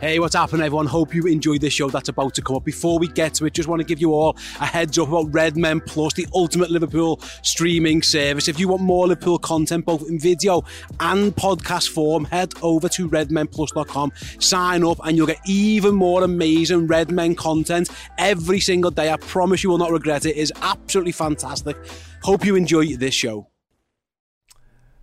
Hey, what's happening, everyone? Hope you enjoyed this show that's about to come up. Before we get to it, just want to give you all a heads up about Red Men Plus, the ultimate Liverpool streaming service. If you want more Liverpool content, both in video and podcast form, head over to redmenplus.com, sign up, and you'll get even more amazing Red Men content every single day. I promise you will not regret it. It is absolutely fantastic. Hope you enjoy this show.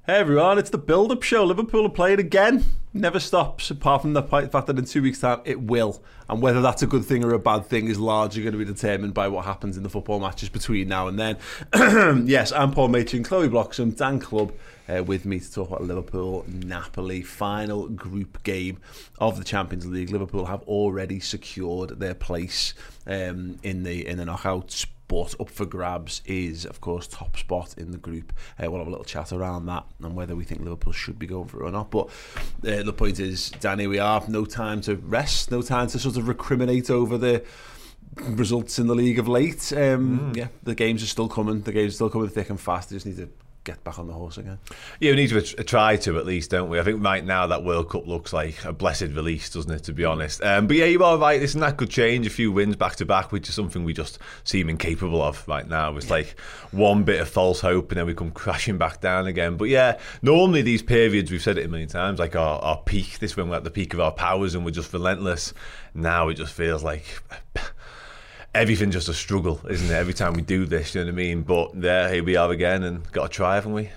Hey everyone, it's the build up show. Liverpool are playing again. Never stops, apart from the fact that in two weeks' time it will. And whether that's a good thing or a bad thing is largely going to be determined by what happens in the football matches between now and then. yes, I'm Paul Machin, Chloe Bloxham, Dan Club. Uh, with me to talk about Liverpool Napoli final group game of the Champions League. Liverpool have already secured their place um, in the in the knockouts but up for grabs is, of course, top spot in the group. Uh, we'll have a little chat around that and whether we think Liverpool should be going for it or not. But uh, the point is, Danny, we are no time to rest, no time to sort of recriminate over the results in the league of late. Um, mm. Yeah, the games are still coming. The games are still coming thick and fast. They just need to get back on the horse again. Yeah, we need to try to at least, don't we? I think right now that World Cup looks like a blessed release, doesn't it? To be honest, um, but yeah, you are right. Isn't that good change? A few wins back to back, which is something we just seem incapable of right now. It's like one bit of false hope, and then we come crashing back down again. But yeah, normally these periods we've said it a million times, like our, our peak. This when we're at the peak of our powers and we're just relentless. Now it just feels like everything's just a struggle, isn't it? Every time we do this, you know what I mean? But there, here we are again, and got to try, haven't we?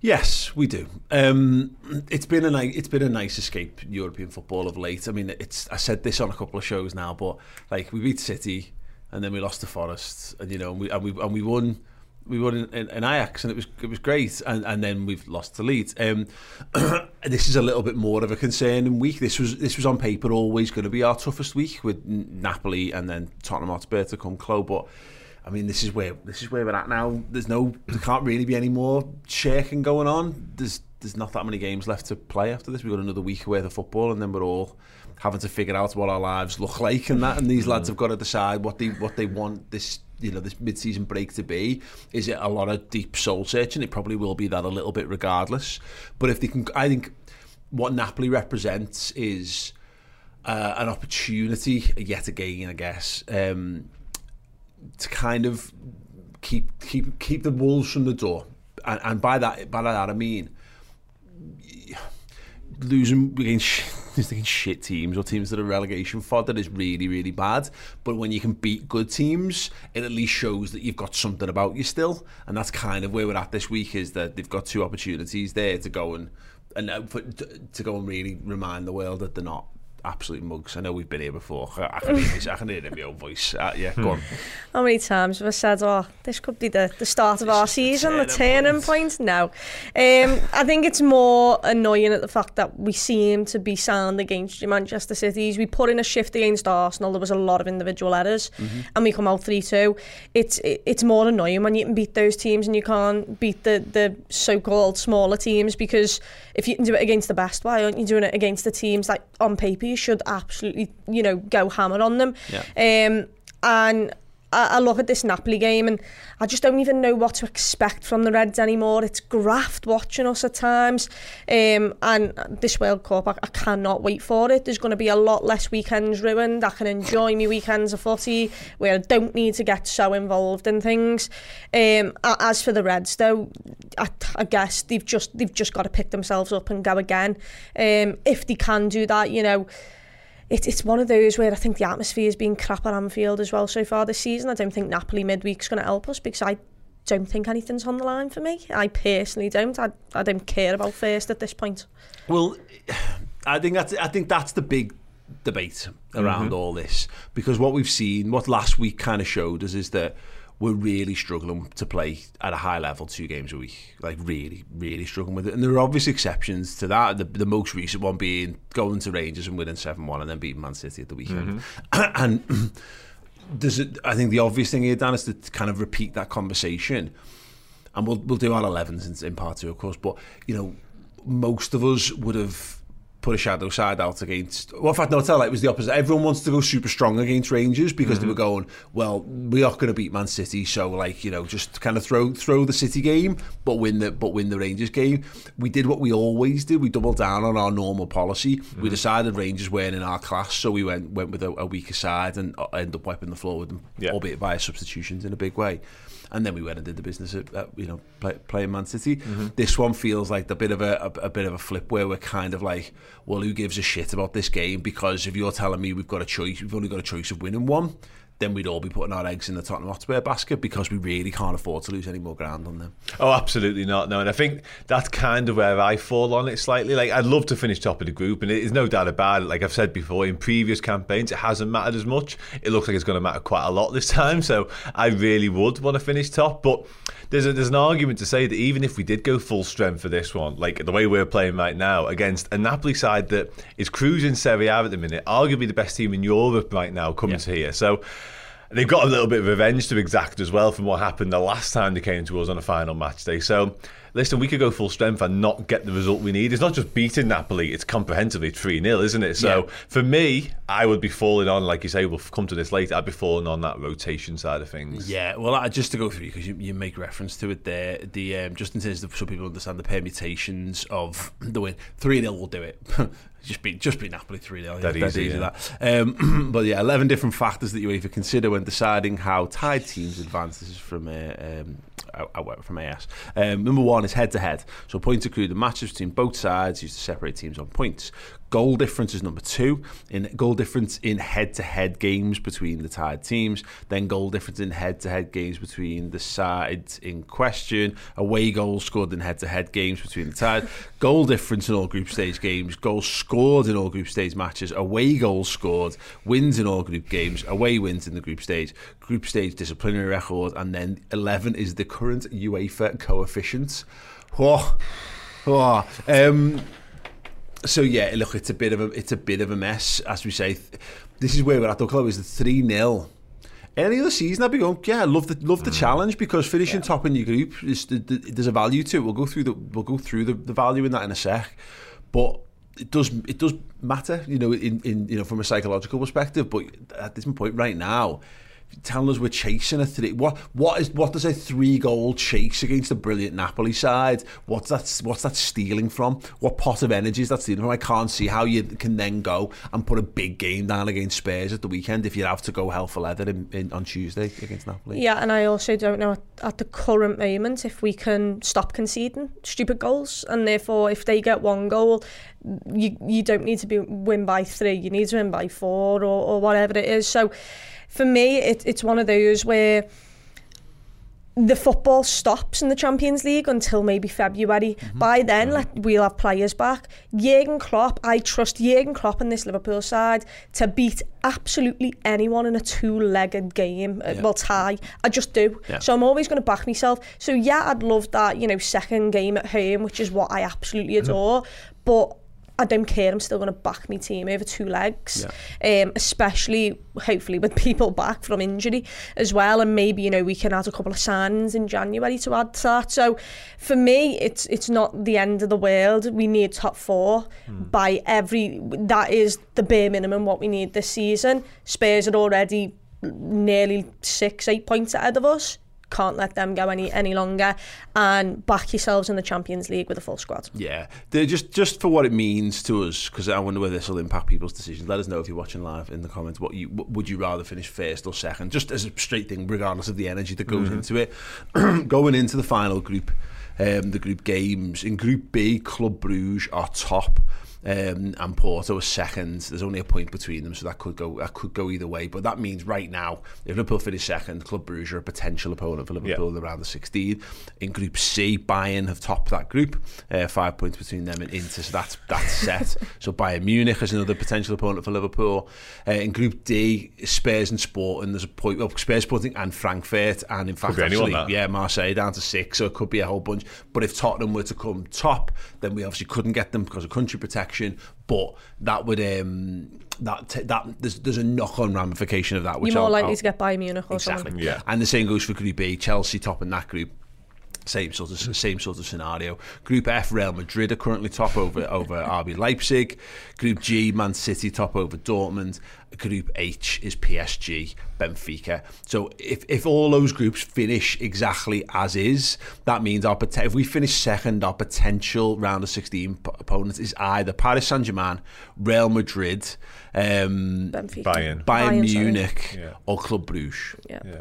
Yes, we do. Um, it's been a nice, it's been a nice escape European football of late. I mean, it's I said this on a couple of shows now, but like we beat City, and then we lost to Forest, and you know, and we and we and we won we won in, in, in, Ajax and it was it was great. And, and then we've lost to Leeds. Um, this is a little bit more of a concerning week. This was this was on paper always going to be our toughest week with Napoli and then Tottenham Hotspur to come close but I mean this is where this is where we're at now. There's no there can't really be any more shaking going on. There's there's not that many games left to play after this. We've got another week worth of football and then we're all having to figure out what our lives look like and that. And these lads have got to decide what they what they want this you know this mid-season break to be is it a lot of deep soul searching? It probably will be that a little bit regardless. But if they can I think what Napoli represents is uh, an opportunity yet again I guess um, to kind of keep keep keep the wolves from the door. And, and by that by that I mean losing against against shit teams or teams that are relegation fodder is really really bad. But when you can beat good teams it at least shows that you've got something about you still. And that's kind of where we're at this week is that they've got two opportunities there to go and and uh, to go and really remind the world that they're not absolute mugs. I know we've been here before. I can hear, this, I can hear it in my own voice. Uh, yeah, go on. How many times have I said, oh, this could be the, the start of our season, the turning point? point? No. Um, I think it's more annoying at the fact that we seem to be sound against Manchester Cities. We put in a shift against Arsenal. There was a lot of individual errors, mm-hmm. and we come out 3-2. It's it, it's more annoying when you can beat those teams and you can't beat the, the so-called smaller teams because if you can do it against the best, why aren't you doing it against the teams like on paper you should absolutely, you know, go hammer on them. Yeah. Um, and I, I look at this Napoli game and I just don't even know what to expect from the Reds anymore. It's graft watching us at times. Um, and this World Cup, I, I cannot wait for it. There's going to be a lot less weekends ruined. I can enjoy my weekends of footy where I don't need to get so involved in things. Um, as for the Reds, though, I, I guess they've just they've just got to pick themselves up and go again. Um, if they can do that, you know, it, it's one of those where I think the atmosphere has been crap at Anfield as well so far this season. I don't think Napoli midweek's going to help us because I don't think anything's on the line for me. I personally don't. I, I don't care about first at this point. Well, I think that's I think that's the big debate around mm-hmm. all this because what we've seen, what last week kind of showed us, is that we're really struggling to play at a high level two games a week. Like really, really struggling with it. And there are obvious exceptions to that. The, the most recent one being going to Rangers and winning seven one and then beating Man City at the weekend. Mm-hmm. and there's, a, I think the obvious thing here, Dan, is to kind of repeat that conversation. And we'll we'll do our 11s in, in part two, of course. But you know, most of us would have put a shadow side out against. Well, in fact, no, tell like it was the opposite. Everyone wants to go super strong against Rangers because mm-hmm. they were going, well, we are going to beat Man City, so like you know, just kind of throw throw the City game, but win the but win the Rangers game. We did what we always do. We doubled down on our normal policy. Mm-hmm. We decided Rangers weren't in our class, so we went went with a, a weaker side and uh, ended up wiping the floor with them, yeah. albeit via substitutions in a big way and then we went and did the business at, at you know play, playing Man City. Mm-hmm. This one feels like a bit of a, a, a bit of a flip where we're kind of like, well, who gives a shit about this game? Because if you're telling me we've got a choice, we've only got a choice of winning one then we'd all be putting our eggs in the Tottenham Hotspur basket because we really can't afford to lose any more ground on them. Oh, absolutely not. No, and I think that's kind of where I fall on it slightly. Like, I'd love to finish top of the group, and there's no doubt about it. Like I've said before, in previous campaigns, it hasn't mattered as much. It looks like it's going to matter quite a lot this time, so I really would want to finish top. But there's a, there's an argument to say that even if we did go full strength for this one, like the way we're playing right now against a Napoli side that is cruising Serie A at the minute, arguably the best team in Europe right now, coming yeah. to here. So they've got a little bit of revenge to exact as well from what happened the last time they came to us on a final match day. So, listen, we could go full strength and not get the result we need. It's not just beating Napoli, it's comprehensively 3 0, isn't it? So, yeah. for me, I would be falling on, like you say, we'll come to this later, I'd be falling on that rotation side of things. Yeah, well, just to go through, because you, you make reference to it there, the um, just in terms of so people understand the permutations of the win, 3 0 will do it. just beat just beat Napoli three 0 That easy, easy yeah. that. Um, but yeah, eleven different factors that you either consider when deciding how tied teams advance. This is from uh, um, from AS. Um, number one is head to head. So points accrued the matches between both sides used to separate teams on points. Goal difference is number two. In goal difference in head-to-head games between the tied teams. Then goal difference in head-to-head games between the sides in question. Away goals scored in head-to-head games between the tied. goal difference in all group stage games. Goals scored in all group stage matches. Away goals scored. Wins in all group games. Away wins in the group stage. Group stage disciplinary record. And then 11 is the current UEFA coefficients. Whoa. Whoa. Um, so yeah, look, it's a bit of a it's a bit of a mess, as we say. This is where we're at. The club is the three 0 any other season, I'd be going, yeah, love the love the mm. challenge because finishing yeah. top in your group is the, the, there's a value to it. We'll go through the we'll go through the, the value in that in a sec, but it does it does matter, you know, in, in you know from a psychological perspective. But at this point, right now, telling us we're chasing a three. What what is what does a three goal chase against a brilliant Napoli side? What's that? What's that stealing from? What pot of energy is that stealing from? I can't see how you can then go and put a big game down against Spurs at the weekend if you have to go hell for leather in, in, on Tuesday against Napoli. Yeah, and I also don't know at, at the current moment if we can stop conceding stupid goals, and therefore if they get one goal, you you don't need to be win by three. You need to win by four or, or whatever it is. So for me, it, it's one of those where the football stops in the Champions League until maybe February. Mm-hmm. By then, mm-hmm. let, we'll have players back. Jurgen Klopp, I trust Jurgen Klopp in this Liverpool side to beat absolutely anyone in a two-legged game. Uh, yeah. Well, tie. I just do. Yeah. So I'm always going to back myself. So yeah, I'd love that, you know, second game at home, which is what I absolutely mm-hmm. adore. But I don't care, I'm still going to back my team over two legs, yeah. um, especially, hopefully, with people back from injury as well, and maybe, you know, we can add a couple of signs in January to add to that. So, for me, it's it's not the end of the world. We need top four mm. by every, that is the bare minimum what we need this season. Spurs are already nearly six, eight points ahead of us. Can't let them go any any longer, and back yourselves in the Champions League with a full squad. Yeah, They're just just for what it means to us, because I wonder whether this will impact people's decisions. Let us know if you're watching live in the comments. What you what would you rather finish first or second? Just as a straight thing, regardless of the energy that goes into it. Going into the final group, um, the group games in Group B, Club Bruges are top. Um, and Porto are second. There's only a point between them, so that could go that could go either way. But that means right now, if Liverpool finish second, Club Brugge are a potential opponent for Liverpool in the round of 16. In Group C, Bayern have topped that group, uh, five points between them and Inter, so that's that's set. so Bayern Munich is another potential opponent for Liverpool. Uh, in Group D, Spurs and Sporting, there's a point. Well, Spurs, Sporting, and Frankfurt, and in fact, actually, yeah, Marseille down to six, so it could be a whole bunch. But if Tottenham were to come top, then we obviously couldn't get them because of country protection. But that would um, that t- that there's, there's a knock-on ramification of that. Which You're more I'll- likely I'll- to get Bayern Munich or Exactly. something. Yeah. And the same goes for Group B. Chelsea top in that group. Same sort of same sort of scenario. Group F, Real Madrid are currently top over over RB Leipzig. Group G, Man City top over Dortmund. Group H is PSG, Benfica. So if, if all those groups finish exactly as is, that means our pot- if we finish second, our potential round of 16 p- opponents is either Paris Saint Germain, Real Madrid, um, Benfica. Bayern. Bayern, Bayern. Munich, Yeah. or Club Bruges. Yeah. Yeah.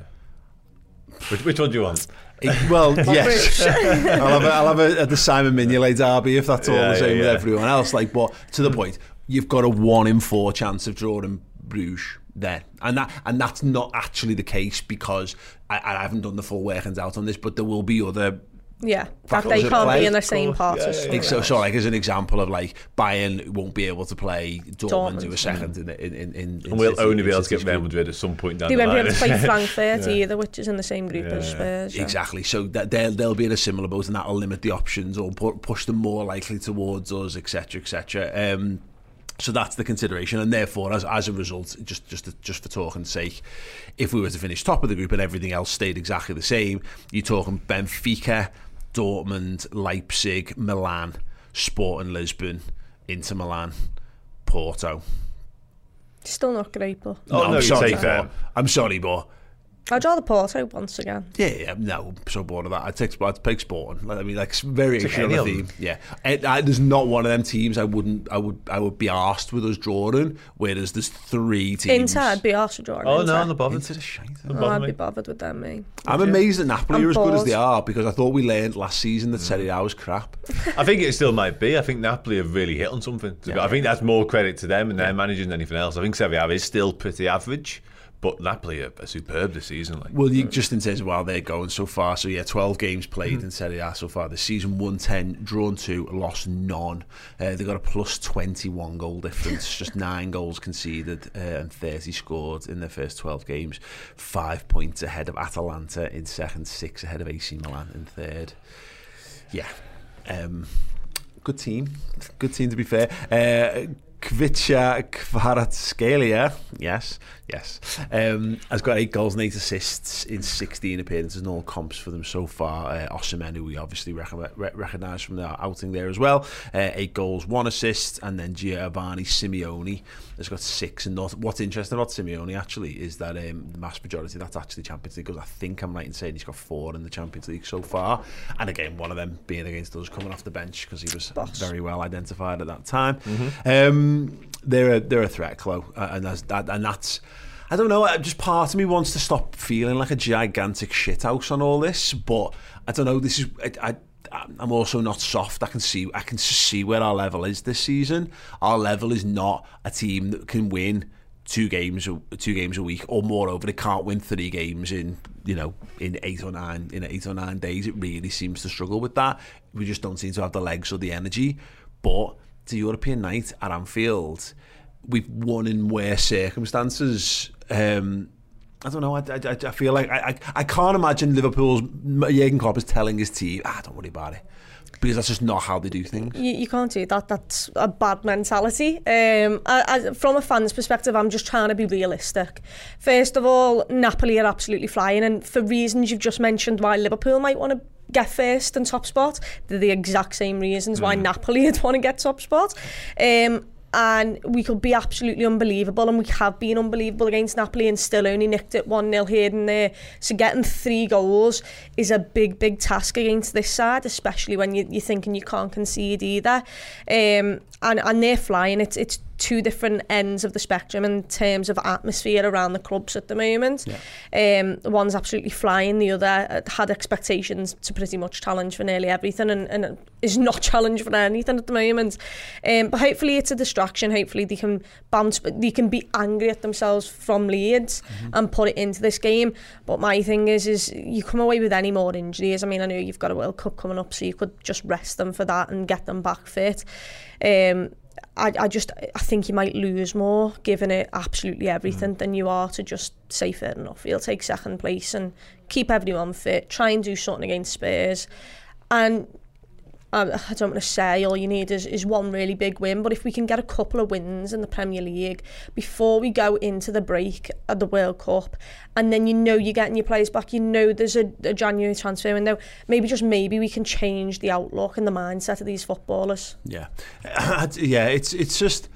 Which, which one do you want? It- well, yes. I'll have, a, I'll have a, the Simon Mignolet derby if that's all Yeah, the same yeah, with yeah. everyone else. Like, but to the point, you've got a one in four chance of drawing Bruges there, and that and that's not actually the case because I, I haven't done the full workings out on this, but there will be other Yeah, that they can't play. be in the same part Yeah, as yeah, so, so like as an example of like Bayern won't be able to play Dortmund, Dortmund. who are second in in in, in And we'll City- only be able to get Real. Madrid at some point down They the won't be line. able to play Frankfurt either, which is in the same group as Spurs. yeah. Exactly. So that they'll they'll be in a similar boat, and that'll limit the options or pu- push them more likely towards us, etc., etc. Um, so that's the consideration, and therefore, as as a result, just just just for talking's sake, if we were to finish top of the group and everything else stayed exactly the same, you're talking Benfica, Dortmund, Leipzig, Milan, Sporting Lisbon, Inter Milan, Porto. Still not great, but Oh, no, I'm sorry, take that. I'm sorry, but I'd rather Porto once again. Yeah, yeah, no, I'm so bored of that. I'd take, I'd pick Sporting. Like, I mean, like very Take sure of them. theme. Yeah, and, I, there's not one of them teams I wouldn't, I would, I would be asked with us drawing. Whereas there's three teams. Inter, I'd be asked to draw. Oh, Inter. no, I'm not bothered. Into the shite. Don't Oh, bother I'd me. be bothered with them, mate. I'm amazed that Napoli I'm are as good as they are because I thought we learned last season that Serie A was crap. I think it still might be. I think Napoli have really hit on something. I think that's more credit to them and their managing than anything else. I think Serie A is still pretty average, but Napoli are, are superb this season. Like, Well, you, just in terms of how they're going so far. So yeah, 12 games played in Serie A so far this season. One ten, drawn 2, lost none. Uh, they got a plus 21 goal difference. just nine goals conceded uh, and 30 scored in their first 12 games. Five points ahead of Atalanta in second, six ahead of AC Milan in third. Yeah. Um, good team. Good team to be fair. Uh, Kvicha Kvaratskhelia, yes, yes, um, has got eight goals and eight assists in 16 appearances in all comps for them so far. Uh, Osimhen, who we obviously rec- re- recognise from their outing there as well, uh, eight goals, one assist, and then Giovanni Simeone has got six. And not, what's interesting about Simeone actually is that um, the mass majority that's actually Champions League. Because I think I'm right in saying he's got four in the Champions League so far, and again one of them being against us coming off the bench because he was Boss. very well identified at that time. Um, they're a, they're a threat, Chloe, uh, and that's that, and that's. I don't know. uh, Just part of me wants to stop feeling like a gigantic shithouse on all this, but I don't know. This is I, I I'm also not soft. I can see I can see where our level is this season. Our level is not a team that can win two games two games a week or moreover they can't win three games in you know in eight or nine in eight or nine days it really seems to struggle with that we just don't seem to have the legs or the energy but European night at Anfield we've won in worse circumstances um I don't know. I, I, I feel like I, I, I can't imagine Liverpool's Jurgen Klopp is telling his team, ah, don't worry about it, because that's just not how they do things. You, you can't do that. That's a bad mentality. Um, I, I, from a fan's perspective, I'm just trying to be realistic. First of all, Napoli are absolutely flying, and for reasons you've just mentioned, why Liverpool might want to get first and top spot, they're the exact same reasons why Napoli would want to get top spot. Um, and we could be absolutely unbelievable and we have been unbelievable against Napoli and still only nicked it 1-0 here and there. So getting three goals is a big big task against this side especially when you, you're thinking you can't concede either. Um, and, and they're flying. It's, it's two different ends of the spectrum in terms of atmosphere around the clubs at the moment. Yeah. Um, one's absolutely flying, the other uh, had expectations to pretty much challenge for nearly everything and, and is not challenged for anything at the moment. Um, but hopefully it's a distraction. Hopefully they can bounce, they can be angry at themselves from Leeds mm-hmm. and put it into this game. But my thing is, is you come away with any more injuries. I mean, I know you've got a World Cup coming up, so you could just rest them for that and get them back fit. Um, I, I just I think you might lose more giving it absolutely everything mm. than you are to just say fair enough. You'll take second place and keep everyone fit. Try and do something against Spurs, and Um, I don't want to say all you need is, is one really big win, but if we can get a couple of wins in the Premier League before we go into the break at the World Cup, and then you know you're getting your players back, you know there's a, a January transfer window, maybe just maybe we can change the outlook and the mindset of these footballers. Yeah, yeah, it's it's just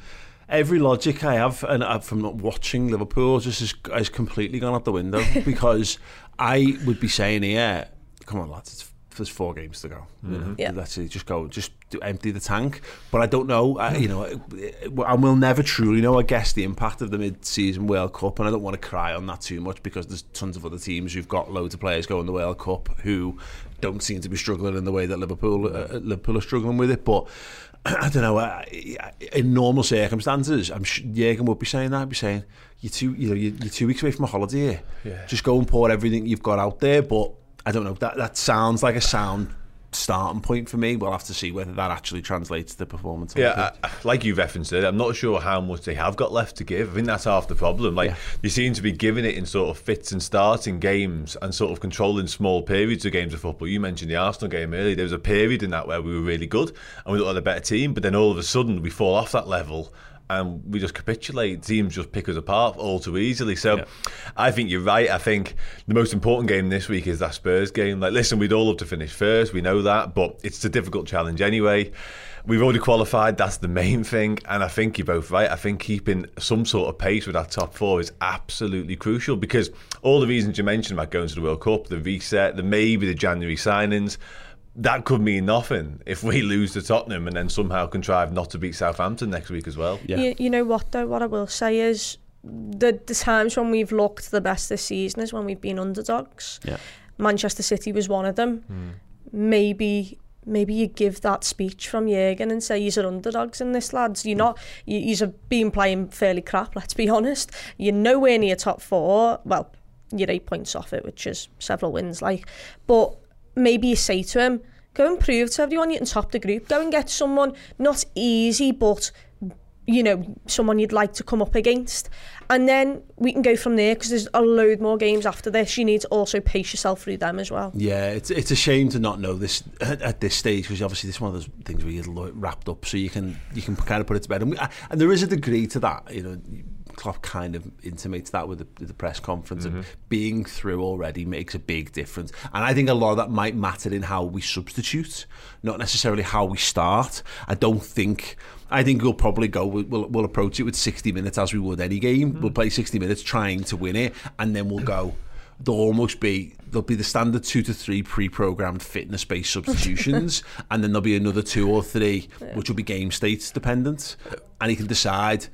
every logic I have and from watching Liverpool just has, has completely gone out the window because I would be saying here, come on lads, it's there's four games to go. Mm-hmm. You know, yeah. Let's just go, just empty the tank. But I don't know, uh, you know, and we'll never truly know, I guess, the impact of the mid-season World Cup. And I don't want to cry on that too much because there's tons of other teams who've got loads of players going to the World Cup who don't seem to be struggling in the way that Liverpool uh, uh Liverpool are struggling with it. But I don't know. Uh, in normal circumstances, I'm sure Jurgen would be saying that. I'd be saying, "You're two, you know, you're, you're two weeks away from a holiday. Here. Yeah. Just go and pour everything you've got out there." But I don't know. That that sounds like a sound starting point for me. We'll have to see whether that actually translates to performance. Yeah, uh, like you've referenced it, I'm not sure how much they have got left to give. I think that's half the problem. Like yeah. you seem to be giving it in sort of fits and starts in games and sort of controlling small periods of games of football. You mentioned the Arsenal game earlier. There was a period in that where we were really good and we looked like a better team, but then all of a sudden we fall off that level and we just capitulate. Teams just pick us apart all too easily. So yeah. I think you're right. I think the most important game this week is that Spurs game. Like, listen, we'd all love to finish first. We know that, but it's a difficult challenge anyway. We've already qualified. That's the main thing. And I think you're both right. I think keeping some sort of pace with that top four is absolutely crucial because all the reasons you mentioned about going to the World Cup, the reset, the maybe the January signings, that could mean nothing if we lose to Tottenham and then somehow contrive not to beat Southampton next week as well. Yeah. You, you know what though? What I will say is the the times when we've looked the best this season is when we've been underdogs. Yeah. Manchester City was one of them. Mm. Maybe maybe you give that speech from Jurgen and say you're underdogs in this lads you're not you, you've been playing fairly crap let's be honest you're nowhere near top four well you're eight points off it which is several wins like but maybe say to him, go and prove to everyone you can top the group. Go and get someone not easy, but you know, someone you'd like to come up against. And then we can go from there because there's a load more games after this. You need to also pace yourself through them as well. Yeah, it's it's a shame to not know this at, at this stage because obviously this is one of those things where you're wrapped up so you can you can kind of put it to bed. And, we, and there is a degree to that, you know, Klopp kind of intimates that with the, the press conference mm-hmm. and being through already makes a big difference. And I think a lot of that might matter in how we substitute, not necessarily how we start. I don't think. I think we'll probably go. We'll, we'll approach it with 60 minutes as we would any game. Mm-hmm. We'll play 60 minutes trying to win it, and then we'll go. There'll almost be there'll be the standard two to three pre-programmed fitness-based substitutions, and then there'll be another two or three, which will be game states dependent, and he can decide.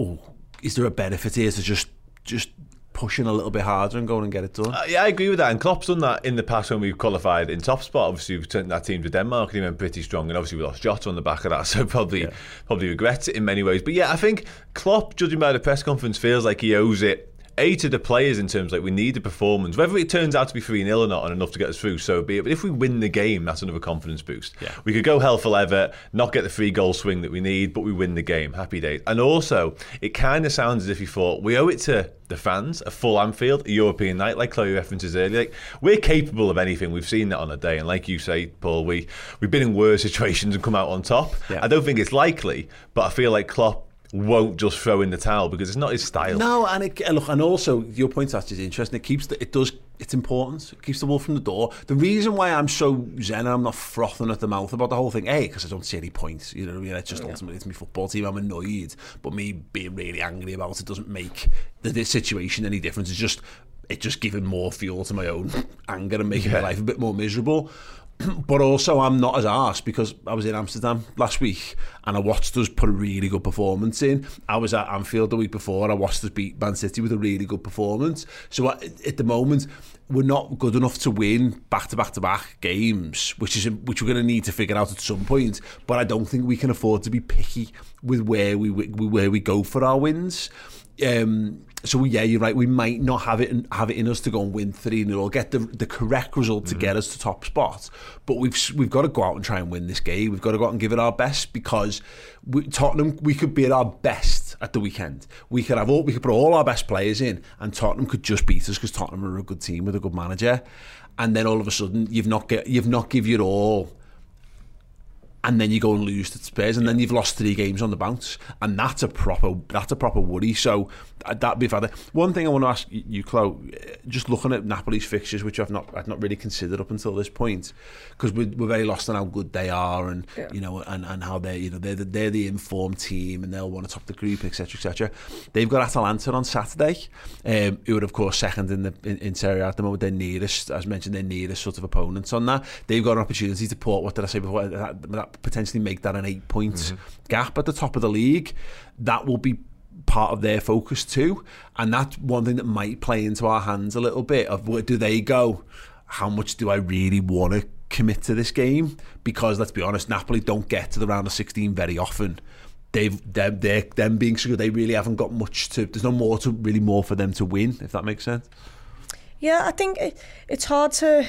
Oh, is there a benefit here to just just pushing a little bit harder and going and get it done. Uh, yeah, I agree with that. And Klopp's done that in the past when we've qualified in top spot. Obviously, we've turned that team to Denmark and he went pretty strong. And obviously, we lost Jota on the back of that, so probably yeah. probably regrets it in many ways. But yeah, I think Klopp, judging by the press conference, feels like he owes it a to the players in terms like we need a performance. Whether it turns out to be 3 0 or not and enough to get us through, so be it. But if we win the game, that's another confidence boost. Yeah. We could go hell for leather, not get the free goal swing that we need, but we win the game. Happy days. And also, it kind of sounds as if you thought we owe it to the fans, a full Anfield, a European night, like Chloe references earlier. Like, we're capable of anything. We've seen that on a day. And like you say, Paul, we, we've been in worse situations and come out on top. Yeah. I don't think it's likely, but I feel like Klopp won't just throw in the towel because it's not his style. No, and it, look, and also your point that is interesting. It keeps the, it does its important. It keeps the wolf from the door. The reason why I'm so zen and I'm not frothing at the mouth about the whole thing, a, because I don't see any point. You know what I mean? It's just yeah. ultimately it's my football team. I'm annoyed, but me being really angry about it doesn't make the, the situation any difference. It's just it just giving more fuel to my own anger and making yeah. my life a bit more miserable. but also I'm not as arse because I was in Amsterdam last week and I watched us put a really good performance in. I was at Anfield the week before. And I watched us beat Man City with a really good performance. So at the moment, we're not good enough to win back to back to back games, which is which we're going to need to figure out at some point. But I don't think we can afford to be picky with where we where we go for our wins. Um, so yeah, you're right. We might not have it have it in us to go and win three 0 get the the correct result to mm-hmm. get us to top spot. But we've we've got to go out and try and win this game. We've got to go out and give it our best because we, Tottenham we could be at our best at the weekend. We could have all we could put all our best players in, and Tottenham could just beat us because Tottenham are a good team with a good manager. And then all of a sudden you've not get you've not give your all and then you go and lose to Spurs, and then you've lost three games on the bounce, and that's a proper that's a proper worry. So uh, that'd be father. One thing I want to ask you, Chloe, uh, just looking at Napoli's fixtures, which I've not I've not really considered up until this point, because we're, we're very lost on how good they are, and yeah. you know, and, and how they you know they're the, they're the informed team, and they'll want to top the group, etc. etc. They've got Atalanta on Saturday, um, who are of course second in the in, in Serie A at the moment. They're nearest, as mentioned, they're nearest sort of opponents on that. They've got an opportunity to put what did I say before that, that potentially make that an eight point mm-hmm. gap at the top of the league. That will be part of their focus too. And that's one thing that might play into our hands a little bit of where do they go? How much do I really want to commit to this game? Because let's be honest, Napoli don't get to the round of 16 very often. They've them they're them being so good, they really haven't got much to. There's no more to really more for them to win, if that makes sense. Yeah, I think it, it's hard to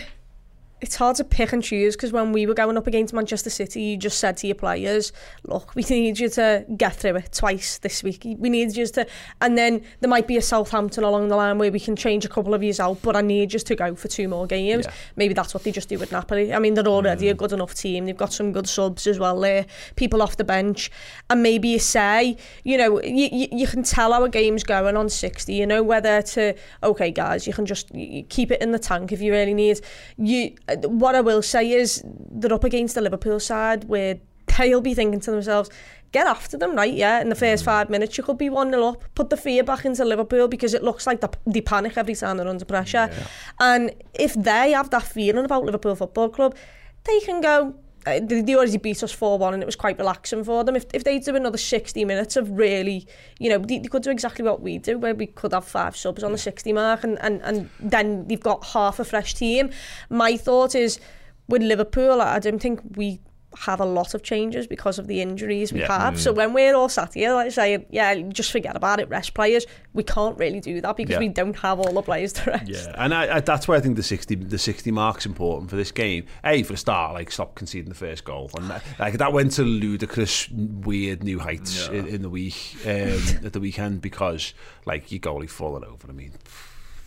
it's hard to pick and choose because when we were going up against Manchester City, you just said to your players, look, we need you to get through it twice this week. We need you to, and then there might be a Southampton along the line where we can change a couple of years out, but I need you to go for two more games. Yeah. Maybe that's what they just do with Napoli. I mean, they're already mm. a good enough team. They've got some good subs as well there, people off the bench. And maybe you say, you know, you, you, you can tell how a game's going on 60, you know, whether to, okay, guys, you can just keep it in the tank if you really need. You what I will say is they're up against the Liverpool side where they'll be thinking to themselves, get after them, right? Yeah, in the first mm. five minutes, you could be 1 0 up. Put the fear back into Liverpool because it looks like they panic every time they're under pressure. Yeah. And if they have that feeling about Liverpool Football Club, they can go, Uh, they, they already beat us 4-1 and it was quite relaxing for them. If, if they do another 60 minutes of really, you know, they, they could do exactly what we do, where we could have five subs on the 60 mark and, and, and then they've got half a fresh team. My thought is, with Liverpool, I don't think we have a lot of changes because of the injuries we yeah. have. Mm. So when we're all sat here, like say, yeah, just forget about it, rest players. We can't really do that because yeah. we don't have all the players to rest. Yeah, and I, I, that's why I think the sixty the sixty mark's important for this game. A for a start, like stop conceding the first goal, and that, like that went to ludicrous, weird new heights yeah. in, in, the week um, at the weekend because like your goalie falling over. I mean.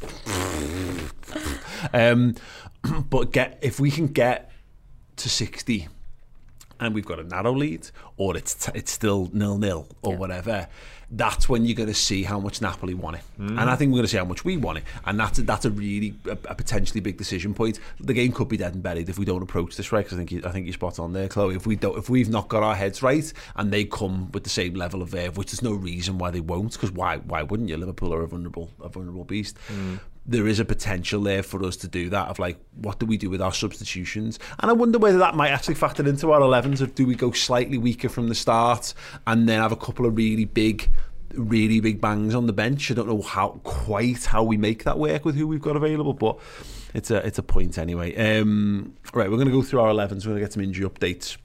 um, but get if we can get to 60 and we've got a narrow lead, or it's t- it's still nil nil or yeah. whatever, that's when you're going to see how much Napoli want it, mm. and I think we're going to see how much we want it, and that's a, that's a really a, a, potentially big decision point. The game could be dead and buried if we don't approach this right. Because I think you, I think you're spot on there, Chloe. If we don't, if we've not got our heads right, and they come with the same level of verve, which there's no reason why they won't, because why why wouldn't you? Liverpool are a vulnerable a vulnerable beast. Mm there is a potential there for us to do that of like what do we do with our substitutions? And I wonder whether that might actually factor into our 11s of do we go slightly weaker from the start and then have a couple of really big really big bangs on the bench? I don't know how quite how we make that work with who we've got available but it's a it's a point anyway. Um, right we're going to go through our 11s we're going to get some injury updates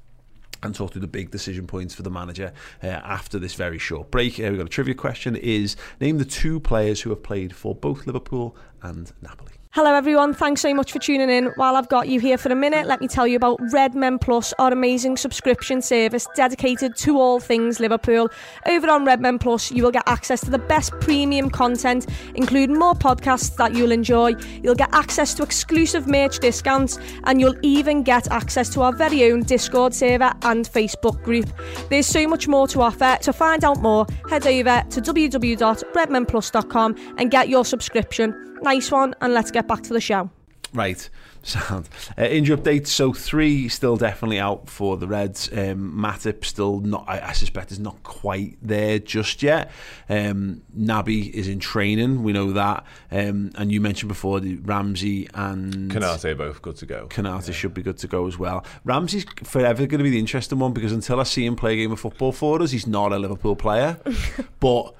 and talk through the big decision points for the manager uh, after this very short break. Uh, we've got a trivia question is name the two players who have played for both Liverpool and Napoli. Hello, everyone. Thanks so much for tuning in. While I've got you here for a minute, let me tell you about Redmen Plus, our amazing subscription service dedicated to all things Liverpool. Over on Redmen Plus, you will get access to the best premium content, including more podcasts that you'll enjoy. You'll get access to exclusive merch discounts, and you'll even get access to our very own Discord server and Facebook group. There's so much more to offer. To find out more, head over to www.redmenplus.com and get your subscription. Nice one, and let's get back to the show. Right, sound. Uh, injury updates. So three still definitely out for the Reds. Um, Matip still not. I, I suspect is not quite there just yet. Um, Naby is in training. We know that. Um, and you mentioned before the Ramsey and Konate both good to go. Konate yeah. should be good to go as well. Ramsey's forever going to be the interesting one because until I see him play a game of football for us, he's not a Liverpool player. but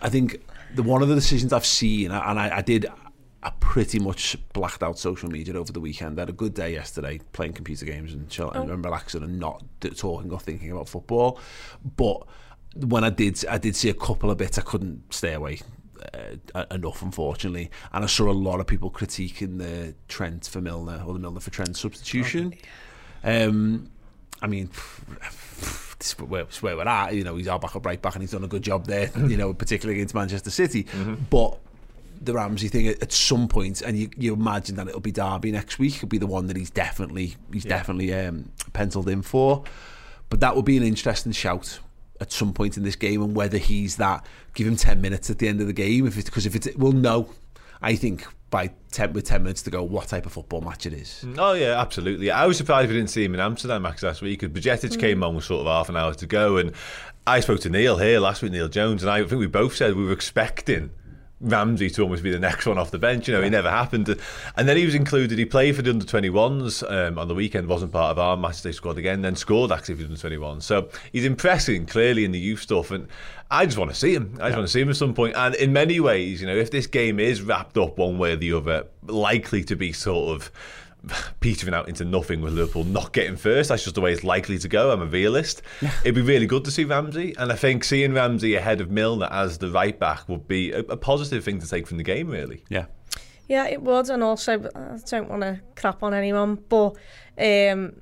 I think the one of the decisions I've seen, and I, I did I pretty much blacked out social media over the weekend. I had a good day yesterday playing computer games and chilling oh. and relaxing and not talking or thinking about football. But when I did, I did see a couple of bits. I couldn't stay away uh, enough, unfortunately. And I saw a lot of people critiquing the Trent for Milner or the Milner for Trent substitution. Okay. Um, I mean. Is where, where we're at, you know, he's our backup right back and he's done a good job there, you know, particularly against Manchester City. Mm-hmm. But the Ramsey thing at, some point, and you, you imagine that it'll be Derby next week. It'll be the one that he's definitely he's yeah. definitely um, penciled in for. But that would be an interesting shout at some point in this game, and whether he's that. Give him ten minutes at the end of the game, if it's because if it's we'll know. I think by 10 with 10 minutes to go what type of football match it is. Oh yeah, absolutely. I was surprised we didn't see him in Amsterdam Max last week because Bajcetic mm. came on with sort of half an hour to go and I spoke to Neil here last week, Neil Jones, and I think we both said we were expecting Ramsey to almost be the next one off the bench. You know, he never happened. And then he was included. He played for the under 21s um, on the weekend, wasn't part of our matchday squad again, then scored actually for the under 21s. So he's impressing clearly in the youth stuff. And I just want to see him. I just yeah. want to see him at some point. And in many ways, you know, if this game is wrapped up one way or the other, likely to be sort of petering out into nothing with Liverpool not getting first. That's just the way it's likely to go. I'm a realist. Yeah. It'd be really good to see Ramsey, and I think seeing Ramsey ahead of Milner as the right back would be a, a positive thing to take from the game. Really. Yeah. Yeah, it would, and also I don't want to crap on anyone, but um,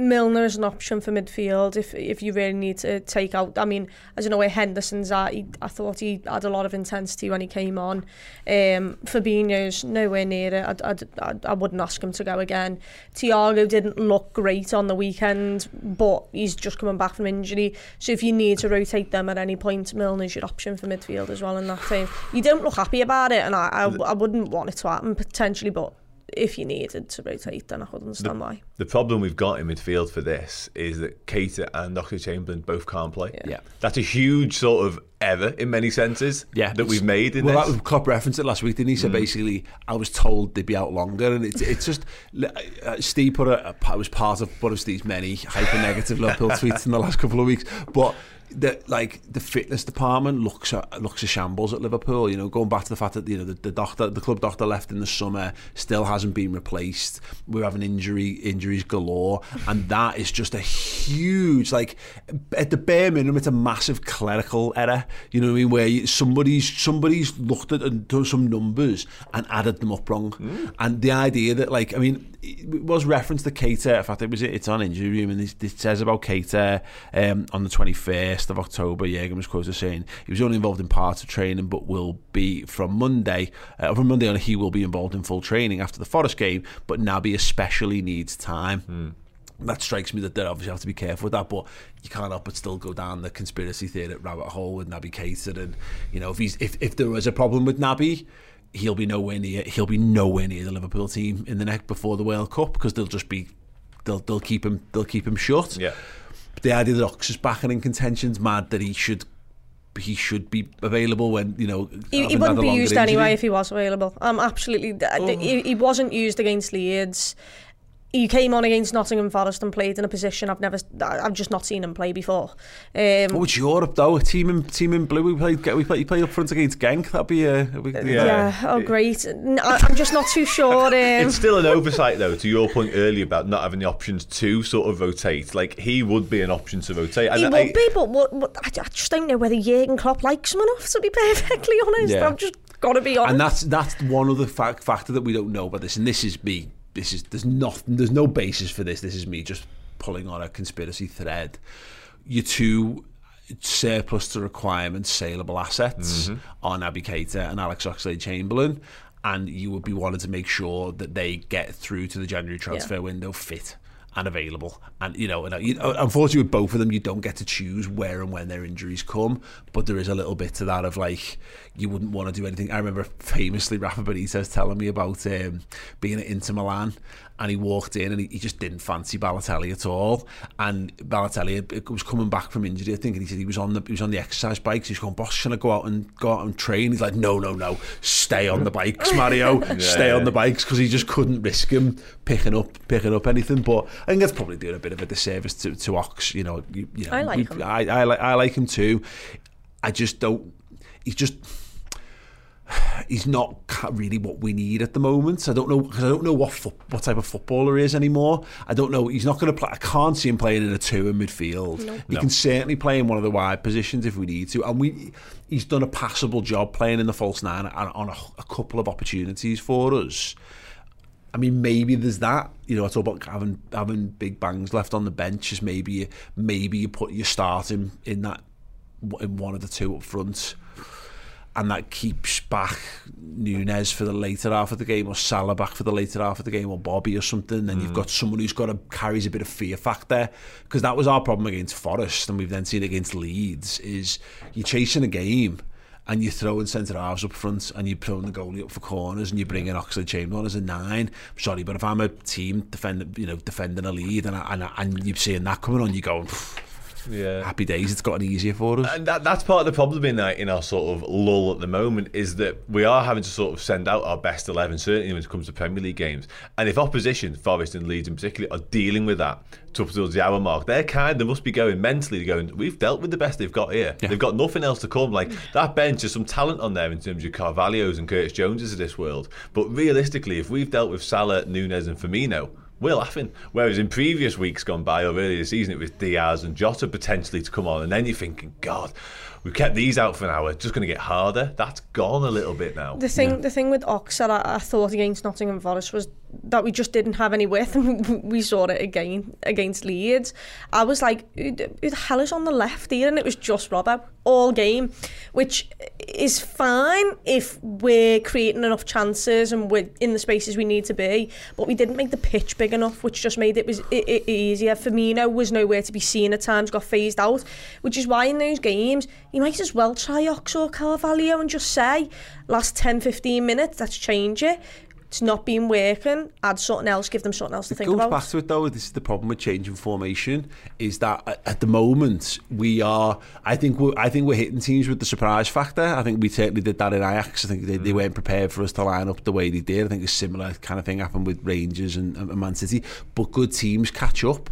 Milner is an option for midfield if if you really need to take out. I mean, I don't know where Henderson's at. He, I thought he had a lot of intensity when he came on. Um, Fabinho's nowhere near it. I, I, I, I wouldn't ask him to go again. Thiago didn't look great on the weekend, but he's just coming back from injury. So if you need to rotate them at any point, Milner's your option for midfield as well in that team. You don't look happy about it, and I, I, I wouldn't want it to happen potentially, but if you needed to rotate, then I could understand the, why. The problem we've got in midfield for this is that Keita and Oxlade Chamberlain both can't play. Yeah. yeah. That's a huge sort of error in many senses yeah. that we've made in well, this. That, Klopp referenced it last week, didn't he? So mm. basically, I was told they'd be out longer, and it's it's just uh, Steve put a, a was part of one of Steve's many hyper negative Liverpool tweets in the last couple of weeks, but the like the fitness department looks at, looks a shambles at Liverpool. You know, going back to the fact that you know the, the doctor, the club doctor left in the summer, still hasn't been replaced. We're having injury injuries galore, and that is just a huge like at the bare minimum, it's a massive clerical error. You know what I mean? Where somebody's somebody's looked at and done some numbers and added them up wrong, mm. and the idea that like I mean it was referenced to Keita. In fact, it was it's on injury room, and it, it says about Keita um, on the twenty first of October. Jürgen was quoted saying he was only involved in part of training, but will be from Monday. Uh, from Monday on, he will be involved in full training after the Forest game. But Naby especially needs time. Mm that strikes me that they obviously have to be careful with that, but you can't help but still go down the conspiracy theory rabbit hole with Naby Keita, and you know if he's if, if there was a problem with Naby, he'll be nowhere near he'll be nowhere near the Liverpool team in the neck before the World Cup because they'll just be they'll they'll keep him they'll keep him shut. Yeah. The idea that Ox is back and in contention's mad that he should he should be available when you know he, he wouldn't be used injury. anyway if he was available. I'm um, absolutely, oh. he, he wasn't used against Leeds he came on against Nottingham Forest and played in a position I've never, I've just not seen him play before. Um, oh, it's Europe though. A team in team in blue. We played. We played. He up front against Genk. That'd be a. Uh, yeah. yeah. Oh, great. I'm just not too sure. Um, it's still an oversight though. To your point earlier about not having the options to sort of rotate, like he would be an option to rotate. And he I, would be, but what, what, I just don't know whether Jurgen Klopp likes him enough. To be perfectly honest, yeah. I've just got to be honest. And that's that's one other fact, factor that we don't know about this, and this is me this is there's nothing there's no basis for this. This is me just pulling on a conspiracy thread. Your two surplus to requirements saleable assets mm-hmm. on Naby Keita and Alex Oxlade-Chamberlain, and you would be wanting to make sure that they get through to the January transfer yeah. window fit and available. And you know, and, you know, unfortunately with both of them, you don't get to choose where and when their injuries come. But there is a little bit to that of like you wouldn't want to do anything. I remember famously Rafa Benitez telling me about um, being at Inter Milan and he walked in and he, he just didn't fancy Balotelli at all. And Balotelli uh, was coming back from injury, I think, and he said he was on the he was on the exercise bike. So he's going, boss, should I go out and go out and train? He's like, no, no, no, stay on the bikes, Mario, yeah, stay yeah. on the bikes, because he just couldn't risk him picking up picking up anything. But I think that's probably doing a bit of a disservice to, to Ox. You know, you, you know, I like we, him. I, I, like, I like him too. I just don't. He just he's not really what we need at the moment. I don't know because I don't know what fo- what type of footballer he is anymore. I don't know. He's not going to play. I can't see him playing in a two in midfield. No. He no. can certainly play in one of the wide positions if we need to. And we he's done a passable job playing in the false nine on a, a couple of opportunities for us. I mean, maybe there's that. You know, I talk about having having big bangs left on the bench. Is maybe maybe you put your starting in that in one of the two up front and that keeps back Nunez for the later half of the game or Salah back for the later half of the game or Bobby or something then mm. you've got someone who's got a carries a bit of fear factor because that was our problem against Forest and we've then seen against Leeds is you're chasing a game and you're throwing centre halves up front and you're throwing the goalie up for corners and you're bringing Oxlade Chamberlain as a nine. I'm sorry, but if I'm a team defending, you know, defending a lead and I, and, I, and you're seeing that coming on, you're going, yeah. happy days. It's gotten easier for us. And that, that's part of the problem in our, in our sort of lull at the moment is that we are having to sort of send out our best 11, certainly when it comes to Premier League games. And if opposition, Forest and Leeds in particular, are dealing with that towards the hour mark, they're kind they must be going mentally going, we've dealt with the best they've got here. Yeah. They've got nothing else to come. Like that bench, there's some talent on there in terms of Carvalho's and Curtis Joneses of this world. But realistically, if we've dealt with Salah, Nunez, and Firmino, we're laughing. Whereas in previous weeks gone by or earlier this season, it was Diaz and Jota potentially to come on, and then you're thinking, God, we've kept these out for an hour. It's just going to get harder. That's gone a little bit now. The thing, yeah. the thing with Ox that I, I thought against Nottingham Forest was that we just didn't have any width, and we saw it again against Leeds. I was like, who, who the hell is on the left here? And it was just Robbo all game, which is fine if we're creating enough chances and we're in the spaces we need to be. But we didn't make the pitch big enough, which just made it was it, it easier. Firmino was nowhere to be seen at times, got phased out, which is why in those games you might as well try Ox or Carvalho and just say last 10, 15 minutes, let's change it it's not been working, add something else, give them something else to it think about. It goes back to it though, this is the problem with changing formation, is that at the moment we are, I think we're, I think we're hitting teams with the surprise factor. I think we certainly did that in Ajax. I think they, they mm. weren't prepared for us to line up the way they did. I think a similar kind of thing happened with Rangers and, and Man City. But good teams catch up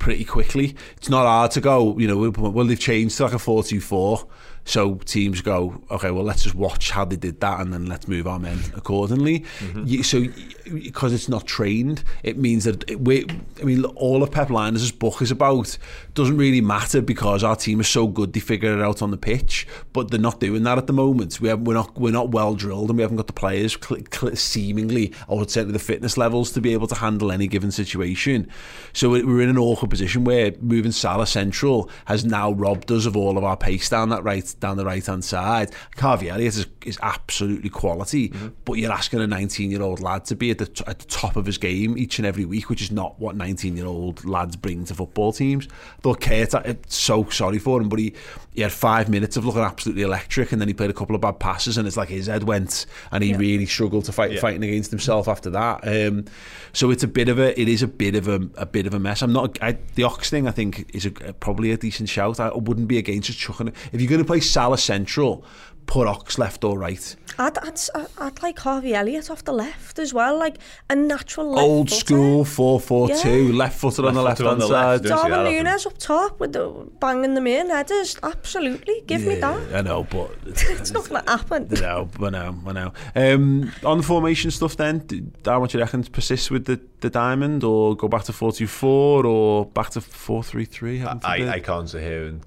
pretty quickly. It's not hard to go, you know, well, they've changed to like a 4-2-4 so teams go, okay, well, let's just watch how they did that and then let's move our men accordingly. Mm-hmm. So, because it's not trained, it means that it, we, I mean, all of Pep Lijnders' book is about doesn't really matter because our team is so good they figure it out on the pitch, but they're not doing that at the moment. We have, we're not we're not well drilled and we haven't got the players cl- cl- seemingly, I would say, the fitness levels to be able to handle any given situation. So we're in an awkward position where moving Salah central has now robbed us of all of our pace down that right down the right hand side. Elliott is, is absolutely quality, mm-hmm. but you're asking a 19 year old lad to be at the, t- at the top of his game each and every week, which is not what 19 year old lads bring to football teams. Though Kurt, I'm so sorry for him, but he, he had five minutes of looking absolutely electric, and then he played a couple of bad passes, and it's like his head went, and he yeah. really struggled to fight yeah. fighting against himself after that. Um, so it's a bit of a, it is a bit of a, a bit of a mess. I'm not I, the Ox thing. I think is a, probably a decent shout. I wouldn't be against just chucking it if you're going to play Salah central put Ox left or right. I'd, I'd, I'd like Harvey Elliott off the left as well, like a natural left Old school 4-4-2, yeah. left footed on the left hand side. Darwin Nunez up top with the banging them in headers, absolutely, give yeah, me that. I know, but... it's not going to happen. No, I know, I know. Um, on the formation stuff then, how much you reckon to persist with the, the diamond or go back to 4-2-4 or back to 4-3-3? I, I, I can't sit here and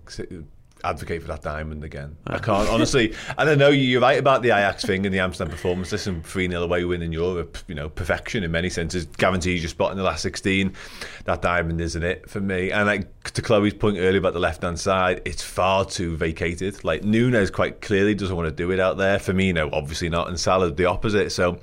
advocate for that diamond again. I can't honestly. And I know you're right about the Ajax thing and the Amsterdam performance. Listen, three 0 away win in Europe. You know, perfection in many senses guarantees your spot in the last sixteen. That diamond isn't it for me. And like to Chloe's point earlier about the left hand side, it's far too vacated. Like Nunez quite clearly doesn't want to do it out there. Firmino obviously not, and Salah the opposite. So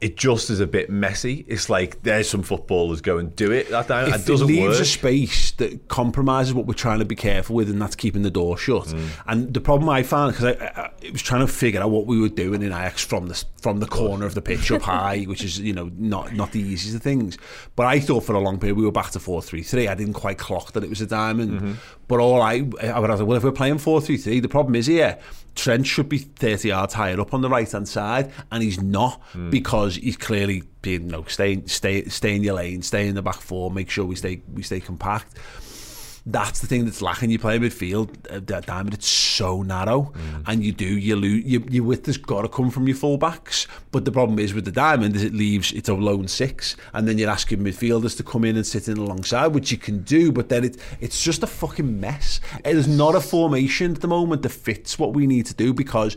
it just is a bit messy. It's like there's some footballers go and do it. That it doesn't it leaves work. a space that compromises what we're trying to be careful with, and that's keeping the door shut. Mm. And the problem I found because I, I, I was trying to figure out what we were doing in Ajax from the from the corner of the pitch up high, which is you know not not the easiest of things. But I thought for a long period we were back to four three three. I didn't quite clock that it was a diamond. Mm-hmm. But all I I would have well if we're playing four three three, the problem is here. Trent should be 30 yards higher up on the right hand side, and he's not Hmm. because he's clearly being you know stay stay stay in your lane, stay in the back four, make sure we stay we stay compact. That's the thing that's lacking. You play midfield, uh, diamond. It's so narrow, and you do you lose. You, your width has got to come from your fullbacks. But the problem is with the diamond is it leaves it's a lone six, and then you're asking midfielders to come in and sit in alongside, which you can do. But then it it's just a fucking mess. It is not a formation at the moment that fits what we need to do because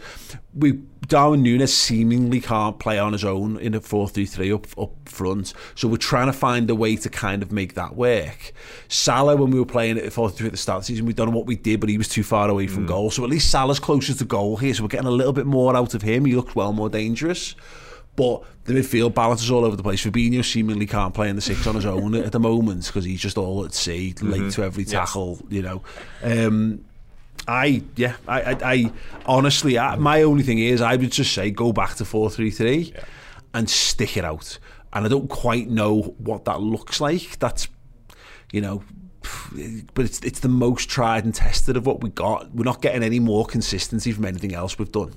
we Darwin Nunez seemingly can't play on his own in a 4-3-3 up up front. So we're trying to find a way to kind of make that work. Salah, when we were playing at 4-3 at the start of the season, we don't know what we did, but he was too far away from goal. So at least Salah's closer to goal here. So we're getting a little bit more out of him. He looks well more dangerous. But the midfield balance is all over the place. Fabinho seemingly can't play in the six on his own at the moment because he's just all at sea, late to every tackle, you know. Um, I yeah I I, I honestly I, my only thing is I would just say go back to four three three and stick it out and I don't quite know what that looks like that's you know but it's it's the most tried and tested of what we got we're not getting any more consistency from anything else we've done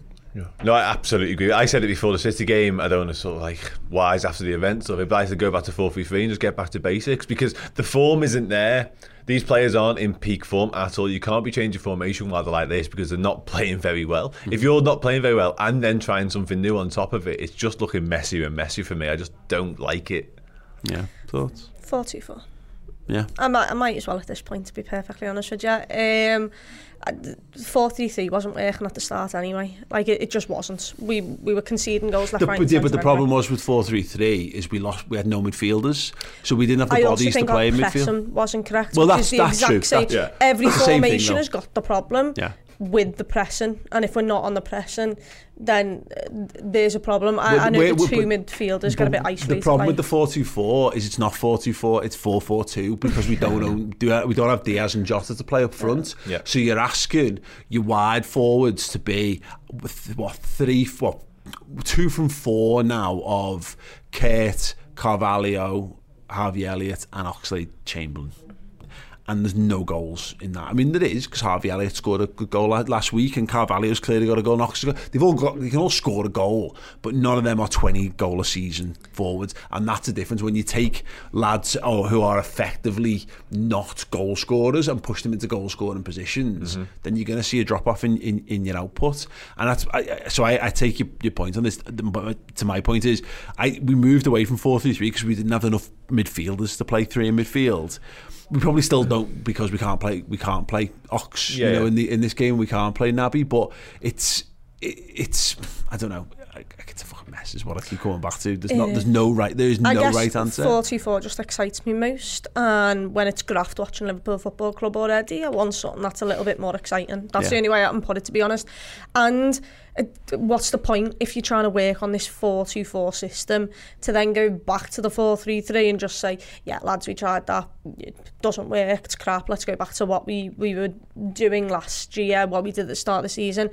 No, I absolutely agree. I said it before the City game. I don't want to sort of like wise after the event stuff. I'd like to go back to 4 3 3 and just get back to basics because the form isn't there. These players aren't in peak form at all. You can't be changing formation while they're like this because they're not playing very well. If you're not playing very well and then trying something new on top of it, it's just looking messier and messier for me. I just don't like it. yeah thoughts 4-2-4. yeah I might, I might as well at this point, to be perfectly honest with you. Um, 43 wasn't working at the start anyway. Like, it, it just wasn't. We, we were conceding goals left, the, right, Yeah, but the problem was with 4-3-3 is we lost, we had no midfielders, so we didn't have the I bodies to play in midfield. I wasn't correct. Well, that's, that's exact true. Same, that's, yeah. Every that's formation thing, has got the problem. Yeah. With the pressing, and if we're not on the pressing, then uh, there's a problem. I, But I know we're- the we're- two midfielders got a bit But isolated. The problem like, with the four two four is it's not four two four, it's four four two because we don't own, do we don't have Diaz and Jota to play up front. Yeah. So you're asking your wide forwards to be with what three what two from four now of Kurt, Carvalho, Harvey Elliott, and Oxlade Chamberlain. And there's no goals in that. I mean, there is because Harvey Elliott scored a good goal last week, and Carvalho's clearly got a goal. Knox, they've all got, they can all score a goal, but none of them are 20 goal a season forwards, and that's the difference when you take lads oh, who are effectively not goal scorers and push them into goal scoring positions. Mm-hmm. Then you're going to see a drop off in, in, in your output, and that's I- so I, I take your, your point on this. To my point is, I we moved away from four three three because we didn't have enough midfielders to play three in midfield we probably still don't because we can't play we can't play Ox yeah, you know yeah. in the in this game we can't play Naby but it's it, it's I don't know. It's a fucking mess is what I keep coming back to. There's, not, there's eh, no right there is I no right answer. 44 just excites me most and when it's graft watching Liverpool Football Club already I want something that's a little bit more exciting. That's yeah. the only way I can put it to be honest. And Uh, what's the point if you're trying to work on this 4-2-4 system to then go back to the 4-3-3 and just say yeah lads we tried that it doesn't work it's crap let's go back to what we, we were doing last year what we did at the start of the season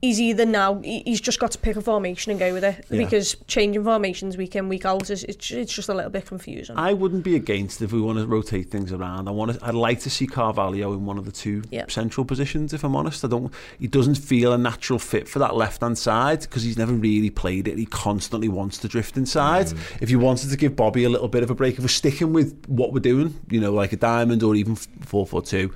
he's either now he's just got to pick a formation and go with it Yeah. because changing formations week in week out is it's, it's just a little bit confusing. I wouldn't be against if we want to rotate things around. I want to, I'd like to see Carvalho in one of the two central positions. If I'm honest, I don't. He doesn't feel a natural fit for that left hand side because he's never really played it. He constantly wants to drift inside. Mm. If you wanted to give Bobby a little bit of a break, if we're sticking with what we're doing, you know, like a diamond or even four four two,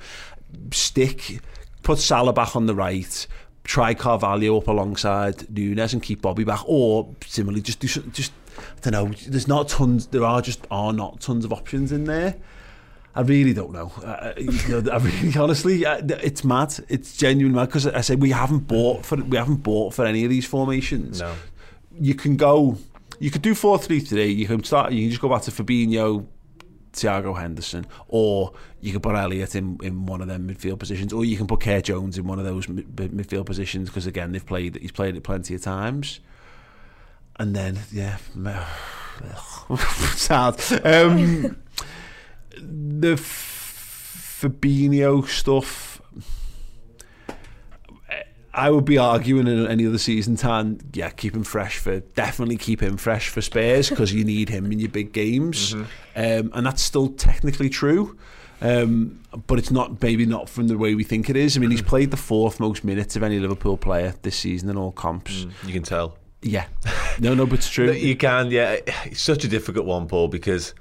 stick, put Salah back on the right. Try Carvalho up alongside Nunez and keep Bobby back, or similarly, just do just I don't know. There's not tons. There are just are not tons of options in there. I really don't know. Uh, you know I really, honestly, uh, it's mad. It's genuine mad because I said we haven't bought for we haven't bought for any of these formations. No. You can go. You could do four three three. You can start. You can just go back to Fabinho, Thiago Henderson, or you can put Elliott in, in one of them midfield positions, or you can put Kerr Jones in one of those mid- mid- midfield positions because again they've played. He's played it plenty of times. and then yeah, sad. Um, the Fabinho stuff. I would be arguing in any other season time, yeah, keep him fresh for definitely keep him fresh for Spurs because you need him in your big games, mm-hmm. um, and that's still technically true. Um, but it's not maybe not from the way we think it is. I mean, he's played the fourth most minutes of any Liverpool player this season in all comps. Mm, you can tell. Yeah, no, no, but it's true. you can. Yeah, it's such a difficult one, Paul, because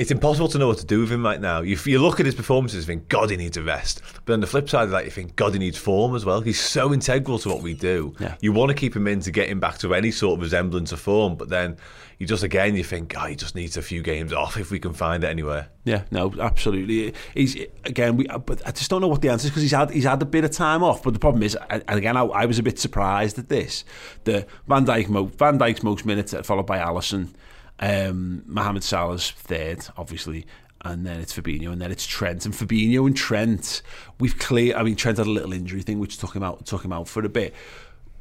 it's impossible to know what to do with him right now. You, you look at his performances and think, God, he needs a rest. But on the flip side of that, you think, God, he needs form as well. He's so integral to what we do. Yeah. You want to keep him in to get him back to any sort of resemblance of form, but then you just, again, you think, oh, he just needs a few games off if we can find it anywhere. Yeah, no, absolutely. He's, again, we, but I just don't know what the answer is because he's had, he's had a bit of time off. But the problem is, and again, I, I was a bit surprised at this, the Van Dijk, Van Dijk's most minutes, followed by Alisson. Um, Mohamed Salah's third, obviously, and then it's Fabinho, and then it's Trent. And Fabinho and Trent, we've clear. I mean, Trent had a little injury thing, which took him out, took him out for a bit.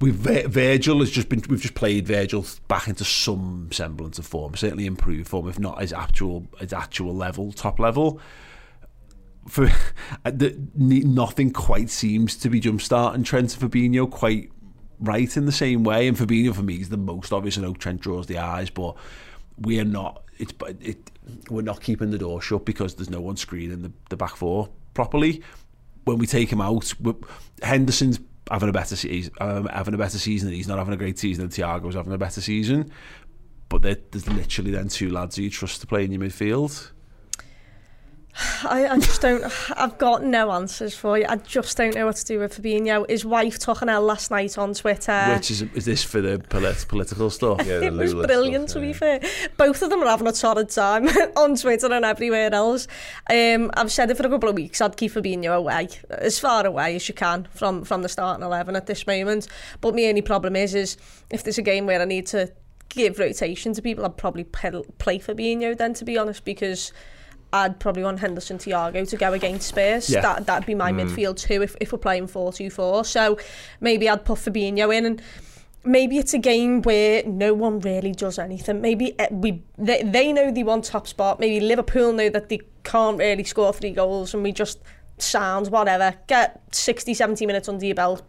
We've Virgil has just been. We've just played Virgil back into some semblance of form, certainly improved form, if not his actual his actual level, top level. For the, nothing quite seems to be jumpstart, and Trent and Fabinho quite right in the same way. And Fabinho for me is the most obvious. I know Trent draws the eyes, but we're not it's it, we're not keeping the door shut because there's no one screening the, the back four properly. When we take him out, Henderson's having a better season, um, having a better season. He's not having a great season, and Thiago's having a better season. But there's literally then two lads you trust to play in your midfield. I, I just don't, I've got no answers for you. I just don't know what to do with Fabinho. His wife took an L last night on Twitter. Which is, is this for the polit political stuff? yeah, the It was brilliant, stuff, yeah. to be fair. Both of them are having a torrid time on Twitter and everywhere else. Um, I've said it for a couple of weeks, I'd keep Fabinho away, as far away as you can from, from the starting 11 at this moment. But my only problem is, is if there's a game where I need to give rotation to people, I'd probably play Fabinho then, to be honest, because I'd probably want Henderson Thiago to go against Spurs. Yeah. That, that'd be my mm. midfield too if, if we're playing 4-2-4. So maybe I'd put Fabinho in and maybe it's a game where no one really does anything. Maybe eh, we they, they know they want top spot. Maybe Liverpool know that they can't really score three goals and we just sound whatever. Get 60, 70 minutes under your belt,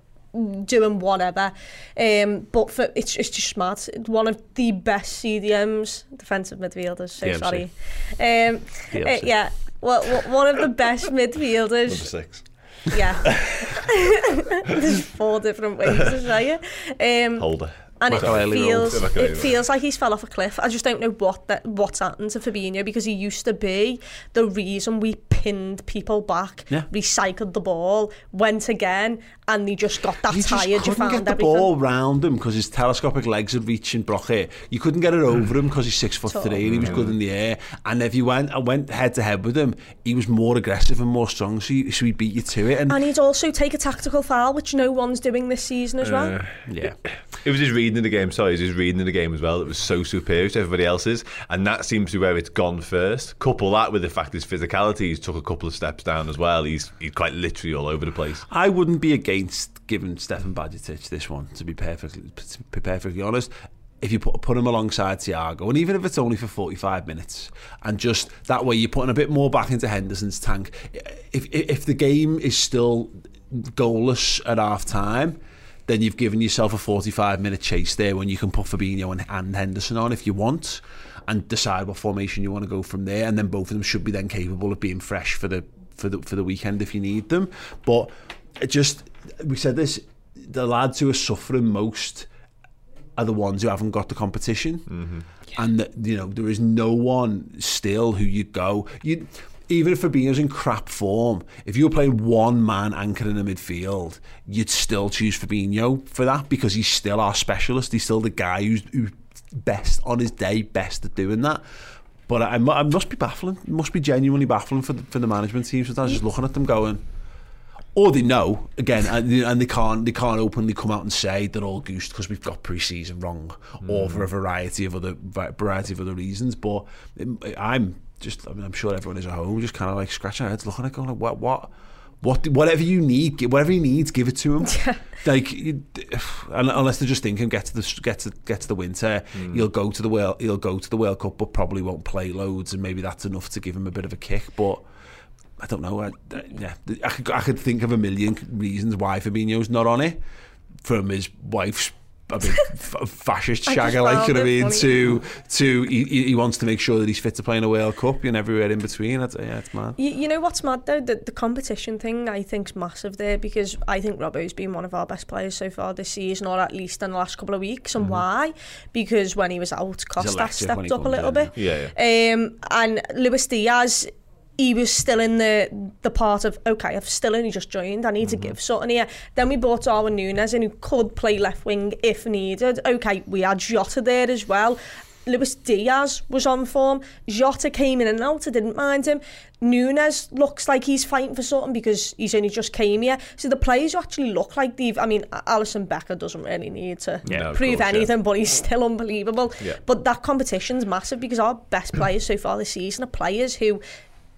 doing whatever. Um, but for it's it's just smart. One of the best CDMs, defensive midfielders. So DMC. sorry. Um, uh, yeah. Well, well, one of the best midfielders. Number six. Yeah. There's four different ways to say it. Um, Holder. and it feels it feels like he's fell off a cliff. I just don't know what that what's happened to Fabinho because he used to be the reason we pinned people back, Yeah. recycled the ball, went again, and he just got that You just tired. You couldn't found get the everything. ball round him because his telescopic legs would reaching and block it. You couldn't get it over him because he's six foot Totally. three and he was good in the air. And if you went, I went head to head with him, he was more aggressive and more strong, so he, so he beat you to it. And, And he'd also take a tactical foul, which no one's doing this season as well. Uh, yeah, It was his reading of the game, sorry, it was his reading of the game as well that was so superior to everybody else's. And that seems to be where it's gone first. Couple that with the fact his physicality, he's took a couple of steps down as well. He's he's quite literally all over the place. I wouldn't be against giving Stefan Bajcetic this one, to be perfectly to be perfectly honest. If you put put him alongside Thiago, and even if it's only for forty five minutes, and just that way you're putting a bit more back into Henderson's tank. If if, the game is still goalless at half time, then you've given yourself a forty five minute chase there when you can put Fabinho and, and Henderson on if you want, and decide what formation you want to go from there, and then both of them should be then capable of being fresh for the for the for the weekend if you need them. But it just we said this, the lads who are suffering most are the ones who haven't got the competition, mm-hmm. and that you know there is no one still who you go you. Even if Fabinho's in crap form, if you were playing one man anchor in the midfield, you'd still choose Fabinho for that because he's still our specialist. He's still the guy who's, who's best on his day, best at doing that. But I, I must be baffling. It must be genuinely baffling for the, for the management team. Sometimes just looking at them going, or they know again, and, they- and they can't they can't openly come out and say they're all goosed because we've got pre-season wrong, or for a variety of other va- variety of other reasons. But it, I'm just, I mean, I'm sure everyone is at home just kind of like scratching their heads, looking at going, what, what, what whatever you need, whatever he needs, give it to him. like, unless they're just thinking get to the get to get to the winter, mm. he'll go to the world he'll go to the World Cup, but probably won't play loads, and maybe that's enough to give him a bit of a kick. But I don't know. I, yeah, I could, I could think of a million reasons why Fabinho's not on it, from his wife's a big fascist shagger, like you know what I mean. To to he, he, wants to make sure that he's fit to play in a World Cup and everywhere in between. It's, yeah, it's mad. You, you know what's mad though? The, the competition thing I think's massive there because I think Robbo's been one of our best players so far this season, or at least in the last couple of weeks. And mm-hmm. why? Because when he was out, Costa stepped up a little in. bit. Yeah, yeah. Um, and Luis Diaz he was still in the the part of okay, I've still only just joined. I need mm-hmm. to give something here. Then we brought Darwin Núñez in who could play left wing if needed. Okay, we had Jota there as well. Luis Diaz was on form. Jota came in and out. I didn't mind him. Núñez looks like he's fighting for something because he's only just came here. So the players actually look like they've. I mean, Alisson Becker doesn't really need to yeah, prove course, anything, yeah. but he's still unbelievable. Yeah. But that competition's massive because our best players so far this season are players who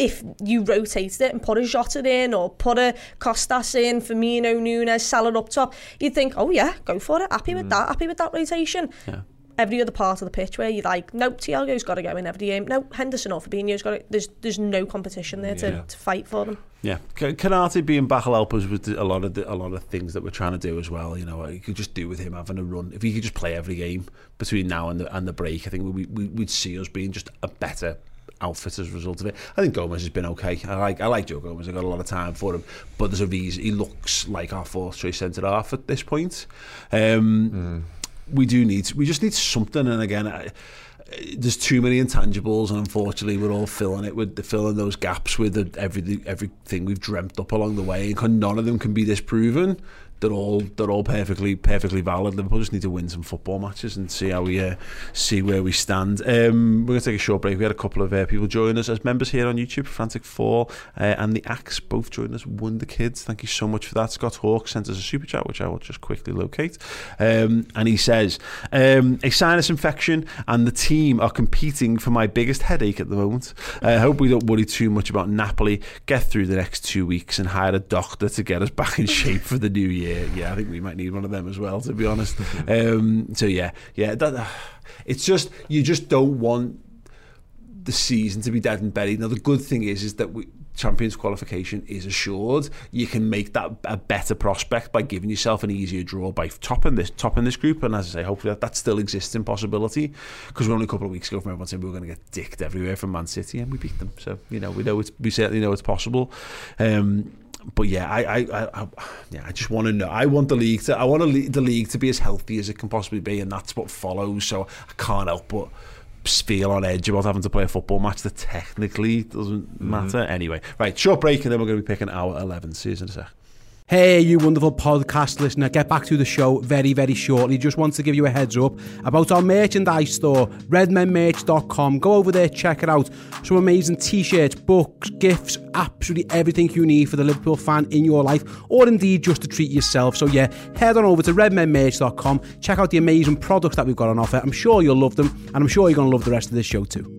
if you rotated it and put a Jota in or put a Costas in, Firmino, Núñez, Salah up top, you'd think, oh yeah, go for it. Happy with mm. that. Happy with that rotation. Yeah. Every other part of the pitch where you're like, nope, Thiago's got to go in every game. No, Henderson or Fabinho's got to. There's there's no competition there to, yeah. to fight for them. Yeah, Konaté being back will help us with a lot of the, a lot of things that we're trying to do as well. You know, you could just do with him having a run. If he could just play every game between now and the and the break, I think we, we we'd see us being just a better outfit as a result of it. I think Gomez has been okay. I like I like Joe Gomez. I got a lot of time for him, but there's a reason he looks like our fourth choice centre half at this point. Um, mm. We do need we just need something. And again. I, there's too many intangibles, and unfortunately, we're all filling it with filling those gaps with the, every everything we've dreamt up along the way, and none of them can be disproven they're all they're all perfectly perfectly valid. Liverpool just need to win some football matches and see how we uh, see where we stand. Um, we're to take a short break. We had a couple of uh, people join us as members here on YouTube. Frantic Four uh, and the Axe both joined us. Wonder Kids, thank you so much for that. Scott Hawke sent us a super chat, which I will just quickly locate. Um, and he says, um, a sinus infection and the team are competing for my biggest headache at the moment. I hope we don't worry too much about Napoli. Get through the next two weeks and hire a doctor to get us back in shape for the new year yeah, yeah, I think we might need one of them as well, to be honest. um, so yeah, yeah, that, it's just you just don't want the season to be dead and buried. Now the good thing is, is that we, Champions qualification is assured. You can make that a better prospect by giving yourself an easier draw by topping this topping this group. And as I say, hopefully that, that still exists in possibility because we're only a couple of weeks ago from everyone saying we were going to get dicked everywhere from Man City and we beat them. So you know we know it's we certainly know it's possible. Um, but yeah, I, I, I, I, yeah, I just want to know. I want the league to, I want the league to be as healthy as it can possibly be, and that's what follows. So I can't help but feel on edge about having to play a football match that technically doesn't mm-hmm. matter. Anyway, right, short break, and then we're going to be picking our 11. See you in a sec. Hey, you wonderful podcast listener, get back to the show very, very shortly. Just want to give you a heads up about our merchandise store, redmenmerch.com. Go over there, check it out. Some amazing t shirts, books, gifts, absolutely everything you need for the Liverpool fan in your life, or indeed just to treat yourself. So, yeah, head on over to redmenmerch.com, check out the amazing products that we've got on offer. I'm sure you'll love them, and I'm sure you're going to love the rest of this show too.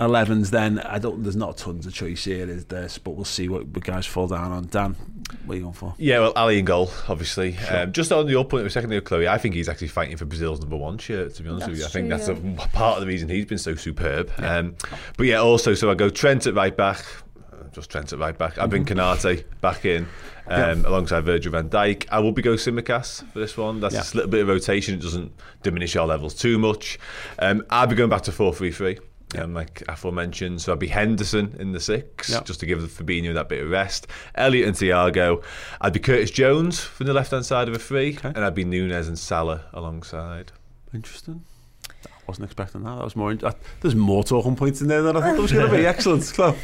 11s then I don't there's not tons of choice here is there but we'll see what the guys fall down on Dan what are you going for Yeah, well, Ali in goal, obviously. Um, just on your point, a second ago, Chloe, I think he's actually fighting for Brazil's number one shirt. To be honest with you, I think true, that's yeah. a, part of the reason he's been so superb. Um, but yeah, also, so I go Trent at right back, uh, just Trent at right back. I bring Konaté back in. Um, Alongside Virgil van Dijk, I will be going Tsimikas for this one. That's Yeah. just a little bit of rotation. It doesn't diminish our levels too much. Um, I'll be going back to four three three. Um, like aforementioned, so I'd be Henderson in the six, Yeah. just to give Fabinho that bit of rest. Elliott and Thiago. I'd be Curtis Jones from the left hand side of a three, and I'd be Nunez and Salah alongside. interesting I wasn't expecting that that was more in- uh, there's more talking points in there than I thought there was going to be excellent Chloe.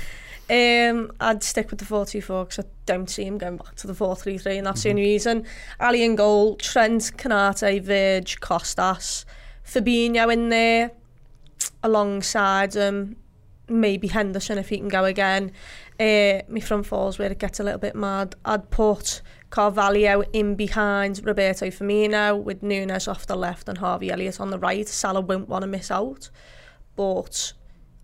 Um, I'd stick with the 4-2-4 because I don't see him going back to the 4-3-3 and that's the only reason. Ali in goal, Trent, Konaté, Verge, Costas, Fabinho in there alongside him, maybe Henderson if he can go again. Uh, my front four's where it gets a little bit mad. I'd put Carvalho in behind Roberto Firmino with Nunez off the left and Harvey Elliott on the right. Salah won't want to miss out. But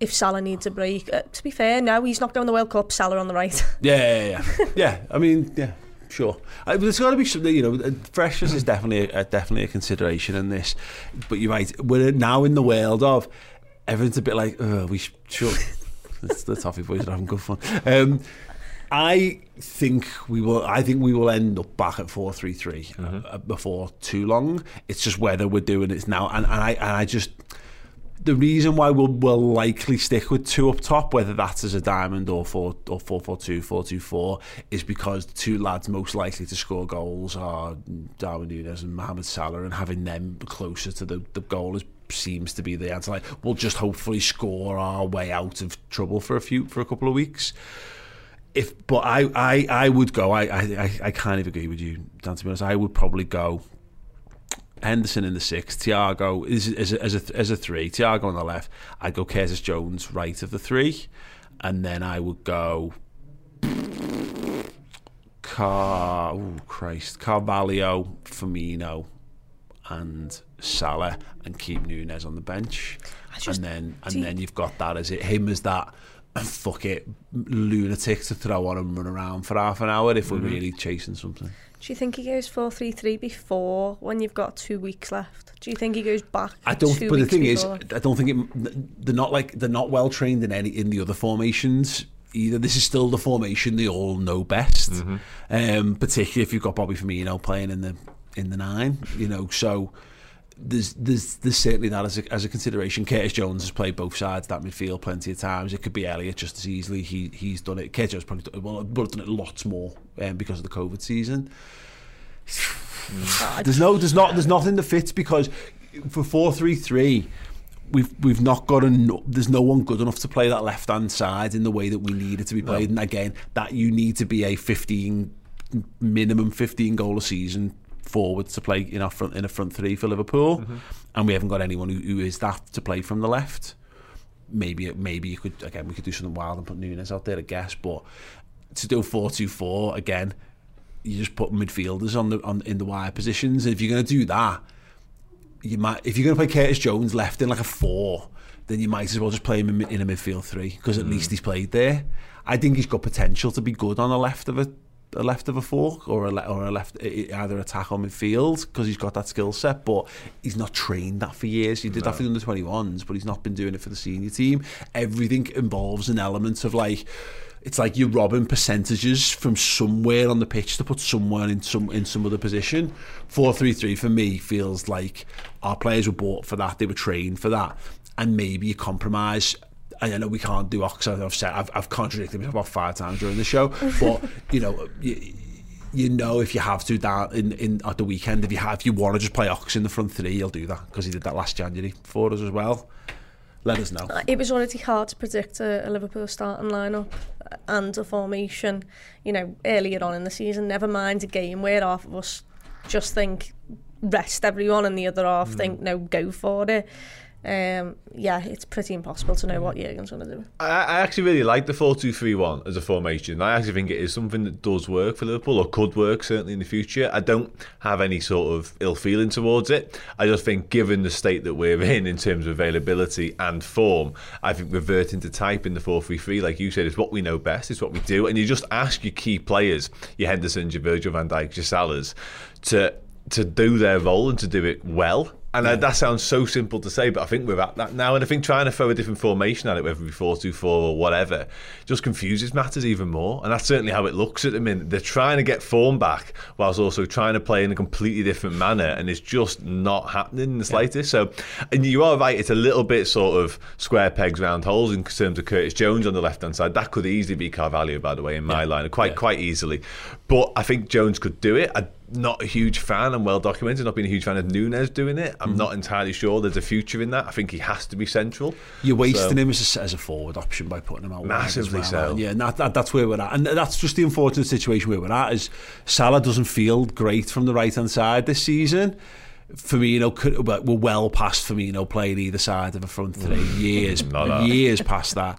if Salah needs a break, uh, to be fair, no, he's not going to the World Cup. Salah on the right. Yeah, yeah, yeah. yeah, I mean, yeah, sure. Uh, there's got to be something, you know, uh, freshness is definitely a, definitely a consideration in this. But you're right, we're now in the world of everyone's a bit like, oh, we sh- sure. It's the toffee boys are having good fun. Um, I think we will. I think we will end up back at four three three uh, before too long. It's just whether we're doing it now, and, and I and I just the reason why we'll, we'll likely stick with two up top, whether that's as a diamond or four or four four two, four two four, is because the two lads most likely to score goals are Darwin Nunez and Mohamed Salah, and having them closer to the, the goal is seems to be the answer. Like we'll just hopefully score our way out of trouble for a few for a couple of weeks. If but I I, I would go. I, I I kind of agree with you, Dan. To be honest, I would probably go Henderson in the six, Thiago is as a, as a as a three, Thiago on the left. I'd go Curtis Jones right of the three, and then I would go Car. Oh Christ, Carvalho, Firmino, and Salah, and keep Nunez on the bench, just- and then and you- then you've got that as it him as that. Fuck it, lunatic to throw on and run around for half an hour if we're Mm-hmm. really chasing something. Do you think he goes 4-3-3 before when you've got two weeks left? Do you think he goes back? I don't. Two But the weeks thing is. I don't think it, they're not like they're not well trained in any in the other formations either. This is still the formation they all know best. Um, particularly if you've got Bobby Firmino playing in the in the nine, you know. So there's there's there's certainly that as a, as a consideration. Curtis Jones has played both sides of that midfield plenty of times. It could be Elliott just as easily. He he's done it. Curtis Jones probably done, well, would have done it lots more um, because of the COVID season. There's no, there's not, there's nothing that fits because for four three three, we've we've not got a. There's no one good enough to play that left hand side in the way that we need it to be played. And again, that you need to be a 15 minimum 15 goal a season forward to play in our front in a front three for Liverpool, mm-hmm. and we haven't got anyone who, who is that to play from the left. Maybe maybe you could again we could do something wild and put Nunez out there, I guess, but to do four two four again you just put midfielders on the on in the wide positions. And if you're going to do that, you might if you're going to play Curtis Jones left in like a four, then you might as well just play him in, in a midfield three because at mm. least he's played there. I think he's got potential to be good on the left of a, a left of a fork or a le- or a left either attack or midfield because he's got that skill set. But he's not trained that for years. He did that for the under 21s, but he's not been doing it for the senior team. Everything involves an element of like it's like you're robbing percentages from somewhere on the pitch to put someone in some in some other position. Four three three for me feels like our players were bought for that, they were trained for that, and maybe you compromise and I know we can't do Ox. I've said I've, I've contradicted myself about five times during the show, but you know. You, you know if you have to down in, in at the weekend if you have if you want to just play Ox in the front three you'll do that because he did that last January for us as well let us know it was already hard to predict a, a Liverpool starting lineup and a formation you know earlier on in the season never mind a game where half of us just think rest everyone and the other half mm. think no go for it um, yeah, it's pretty impossible to know what Jurgen's going to do. I, I actually really like the 4 2 3 1 as a formation. I actually think it is something that does work for Liverpool or could work certainly in the future. I don't have any sort of ill feeling towards it. I just think, given the state that we're in in terms of availability and form, I think reverting to type in the 4 3 3, like you said, is what we know best, it's what we do. And you just ask your key players, your Hendersons, your Virgil van Dijk, your Salahs, to, to do their role and to do it well and yeah. that sounds so simple to say, but I think we're at that now. And I think trying to throw a different formation at it, whether it be 4 2 4 or whatever, just confuses matters even more. And that's certainly how it looks at the minute. They're trying to get form back whilst also trying to play in a completely different manner. And it's just not happening in the slightest. Yeah. So, and you are right, it's a little bit sort of square pegs, round holes in terms of Curtis Jones on the left hand side. That could easily be Carvalho, by the way, in my yeah. line, quite, quite easily. But I think Jones could do it. I, not a huge fan. I'm well documented. Not being a huge fan of Nunez doing it. I'm mm. not entirely sure there's a future in that. I think he has to be central. You're wasting so, him as a, as a forward option by putting him out massively well. so. And yeah, that, that, that's where we're at, and that's just the unfortunate situation where we're at. Is Salah doesn't feel great from the right hand side this season. Firmino could, we're well past Firmino playing either side of a front three. years, years past that.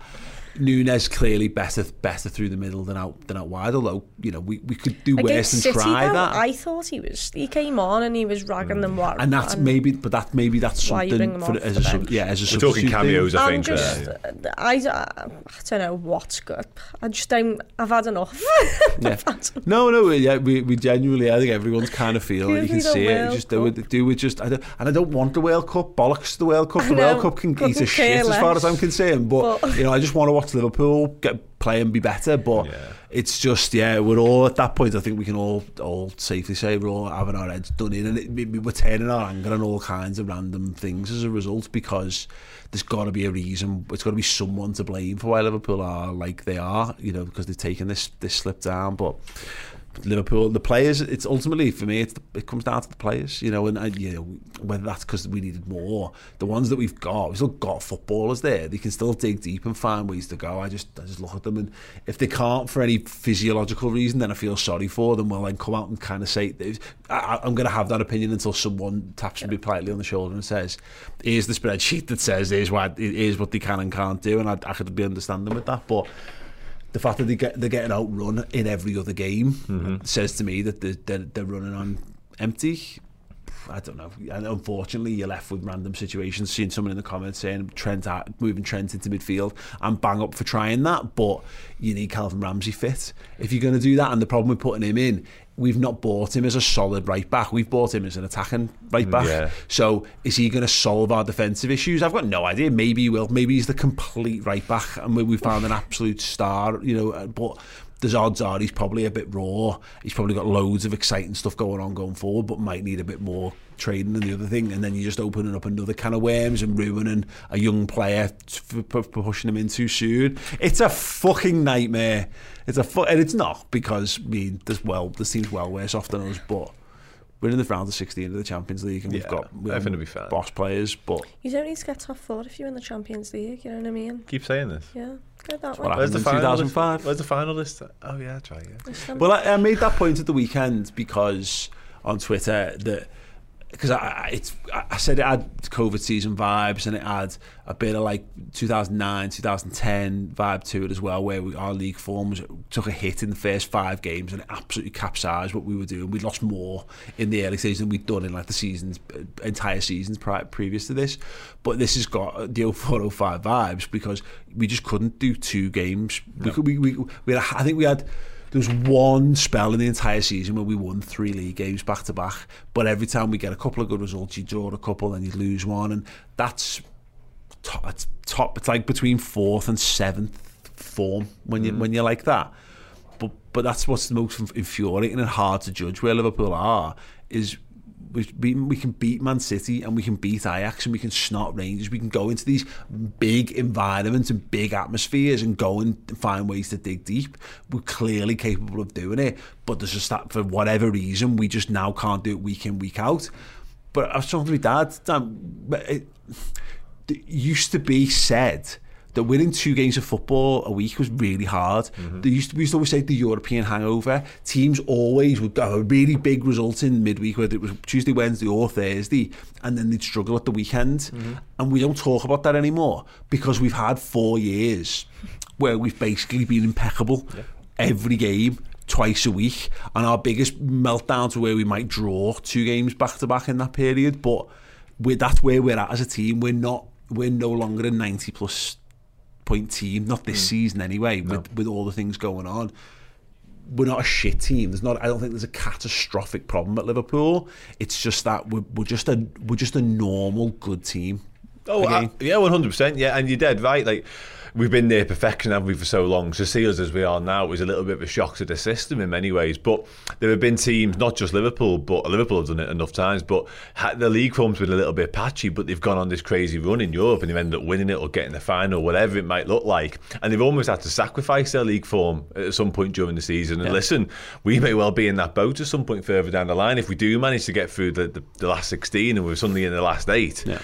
Nunez clearly better better through the middle than out than out wide. Although you know we, we could do worse than City, try though, that. I thought he was he came on and he was ragging mm. them. What, and that's and maybe, but that maybe that's something for, as a sub, yeah as a We're talking cameos. I think. Just, uh, I, I, I don't know what's good. I just don't. I've had enough. yeah. No, no. Yeah, we, we genuinely. I think everyone's kind of feeling. you can see it. Just do it. Do it. Just. I don't, and I don't want the World Cup. Bollocks the World Cup. The World Cup can eat a shit as far as I'm concerned. But, but you know, I just want to watch Liverpool get play and be better. But yeah. it's just yeah, we're all at that point. I think we can all all safely say we're all having our heads done in, and it, we're turning our anger on all kinds of random things as a result because there's got to be a reason. It's got to be someone to blame for why Liverpool are like they are. You know, because they've taken this this slip down, but. Liverpool, the players. It's ultimately for me. The, it comes down to the players, you know, and, and you know whether that's because we needed more. The ones that we've got, we've still got footballers there. They can still dig deep and find ways to go. I just, I just look at them, and if they can't for any physiological reason, then I feel sorry for them. Well, then come out and kind of say, I, I'm going to have that opinion until someone taps yeah. me politely on the shoulder and says, "Here's the spreadsheet that says here's what here's what they can and can't do," and I, I could be understanding with that, but the fact that they get they're getting outrun in every other game mm-hmm. says to me that they're, they're, they're running on empty. I don't know. And unfortunately, you're left with random situations. Seeing someone in the comments saying Trent moving Trent into midfield, I'm bang up for trying that, but you need Calvin Ramsey fit if you're going to do that. And the problem with putting him in we've not bought him as a solid right back. We've bought him as an attacking right back. Yeah. So is he going to solve our defensive issues? I've got no idea. Maybe he will. Maybe he's the complete right back, and we found an absolute star. You know, uh, but there's odds are he's probably a bit raw. He's probably got loads of exciting stuff going on going forward, but might need a bit more trading than the other thing. And then you're just opening up another can of worms and ruining a young player for, pushing him in too soon. It's a fucking nightmare. It's a fu- and it's not because I mean there's well this team's well worse off than us, but we're in the round of 16 of the Champions League and we've got we everything to be fair. boss players but you don't need to get top four if you're in the Champions League you know what I mean? Keep saying this. Yeah go that way where's the final 2005 where's the final list? Oh yeah try yeah well I, I made that point at the weekend because on Twitter that because I, it's, I said it had COVID season vibes and it had a bit of like 2009, 2010 vibe to it as well, where we, our league forms took a hit in the first five games and it absolutely capsized what we were doing. We lost more in the early season than we'd done in like the seasons, uh, entire seasons prior, previous to this. But this has got the 0405 vibes because we just couldn't do two games. No. We, could, we, we, we had, I think we had there was one spell in the entire season where we won three league games back to back. But every time we get a couple of good results, you draw a couple, and you lose one, and that's top. It's top. It's like between fourth and seventh form when you mm. when you're like that. But but that's what's the most infuriating and hard to judge where Liverpool are is we, we, can beat Man City and we can beat Ajax and we can snot Rangers. We can go into these big environments and big atmospheres and go and find ways to dig deep. We're clearly capable of doing it, but there's just that for whatever reason we just now can't do it week in week out. But I was talking to my dad. Dan, it, it used to be said that winning two games of football a week was really hard. Mm-hmm. They used to, we used to always say the European hangover. Teams always would have a really big result in midweek, whether it was Tuesday, Wednesday, or Thursday, and then they'd struggle at the weekend. Mm-hmm. And we don't talk about that anymore because we've had four years where we've basically been impeccable yeah. every game twice a week and our biggest meltdown to where we might draw two games back to back in that period but we that's where we're at as a team we're not we're no longer a 90 plus point team, not this mm. season anyway, no. with, with all the things going on. We're not a shit team. There's not. I don't think there's a catastrophic problem at Liverpool. It's just that we're, we're just a we're just a normal good team. Oh, I, yeah, one hundred percent. Yeah, and you're dead right. Like we've been near perfection, haven't we, for so long? To see us as we are now was a little bit of a shock to the system in many ways. But there have been teams, not just Liverpool, but Liverpool have done it enough times. But the league form's been a little bit patchy, but they've gone on this crazy run in Europe and they've ended up winning it or getting the final, whatever it might look like. And they've almost had to sacrifice their league form at some point during the season. And yeah. listen, we may well be in that boat at some point further down the line if we do manage to get through the, the, the last 16 and we're suddenly in the last eight. Yeah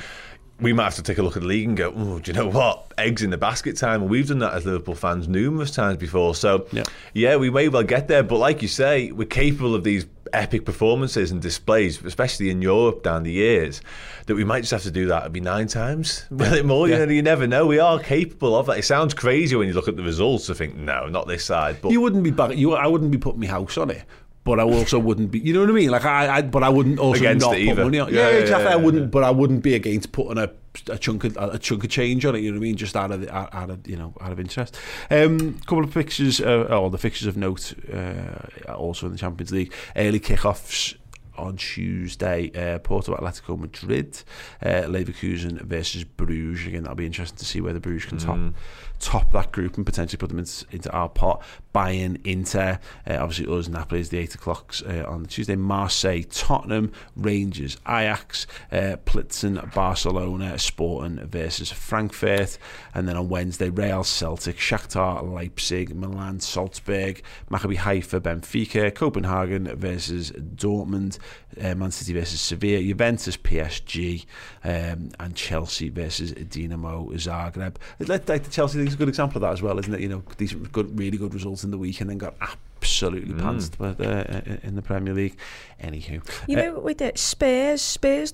we might have to take a look at the league and go, oh, do you know what? Eggs in the basket time. And we've done that as Liverpool fans numerous times before. So, yeah. yeah, we may well get there. But like you say, we're capable of these epic performances and displays, especially in Europe down the years, that we might just have to do that maybe nine times. Will it more? Yeah. You, know, you never know. We are capable of that. It sounds crazy when you look at the results to think, no, not this side. But you wouldn't be back. You, I wouldn't be putting my house on it but I also wouldn't be. You know what I mean? Like I, I but I wouldn't also against not put money on. Yeah, yeah, yeah exactly. Yeah, I wouldn't, but I wouldn't be against putting a, a chunk of a chunk of change on it. You know what I mean? Just out of out of you know out of interest. A um, couple of fixtures, uh, oh, the fixtures of note, uh, also in the Champions League. Early kickoffs on Tuesday. Uh, Porto Atletico Madrid, uh, Leverkusen versus Bruges. Again, that'll be interesting to see whether Bruges can mm. Top that group and potentially put them into, our pot. Bayern, Inter, uh, obviously us, Napoli is the 8 o'clock uh, on Tuesday. Marseille, Tottenham, Rangers, Ajax, uh, Plitzen, Barcelona, Sporting versus Frankfurt. And then on Wednesday, Real Celtic, Shakhtar, Leipzig, Milan, Salzburg, Maccabi Haifa, Benfica, Copenhagen versus Dortmund, uh, Man City versus Sevilla, Juventus, PSG, um, and Chelsea versus Dinamo Zagreb. Like the Chelsea thing's a good example of that as well, isn't it? You know, these good, really good results in the week and then got absolutely mm. pantsed but, uh, in the Premier League. Anywho. You uh, know, with it, Spurs, Spurs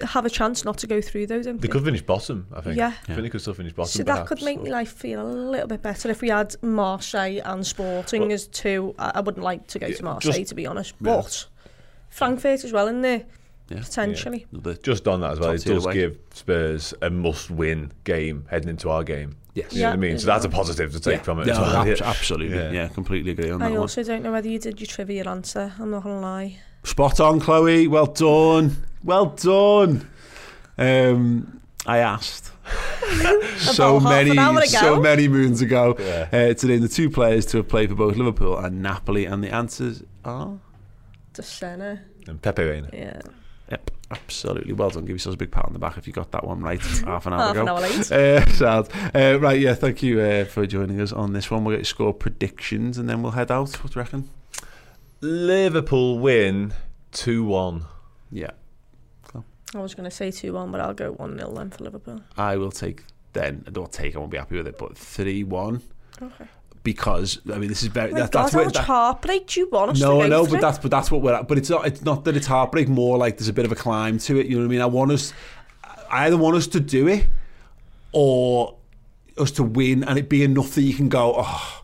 have a chance not to go through though, don't they? They could finish bottom, I think. Yeah. I think they could still finish bottom. So that could make me life feel a little bit better if we had Marseille and Sporting well, as two. I, wouldn't like to go to Marseille, just, to be honest. Yeah. But Frankfurt as well in there. Yeah, potentially. Yeah. Just on that as well, it does away. give Spurs a must-win game heading into our game. Yes. You know what I mean? So that's a positive to take yeah. from it. Yeah, well. ab- absolutely. Yeah. yeah. completely agree on that I one. also don't know whether you did your trivia answer. I'm not going to lie. Spot on, Chloe. Well done. Well done. Um, I asked. so many, so many moons ago yeah. uh, to name the two players to have played for both Liverpool and Napoli, and the answers are Dossena and Pepe Reina. Yeah. Yep, absolutely. Well done. Give yourselves a big pat on the back if you got that one right half an hour half ago. An hour late. Uh, sad. Uh, right, yeah, thank you uh, for joining us on this one. We'll get your score predictions and then we'll head out. What do you reckon? Liverpool win 2 1. Yeah. Cool. I was going to say 2 1, but I'll go 1 0 then for Liverpool. I will take then. I don't take, I won't be happy with it, but 3 1. Okay because I mean this is very oh that, God, that's how much that, heartbreak do you want us no to no but that's but that's what we're at. But it's not it's not that it's heartbreak more like there's a bit of a climb to it you know what I mean? I want us I either want us to do it or us to win and it be enough that you can go oh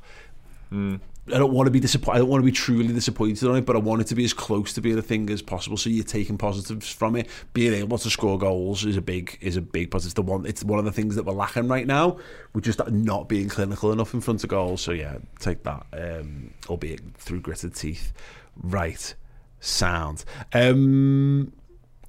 mm. I don't want to be disappointed. I don't want to be truly disappointed on it, but I want it to be as close to being a thing as possible. So you're taking positives from it. Being able to score goals is a big is a big positive. It's the one. It's one of the things that we're lacking right now. We're just not being clinical enough in front of goals. So yeah, take that. Um, albeit through gritted teeth. Right, sound. Um,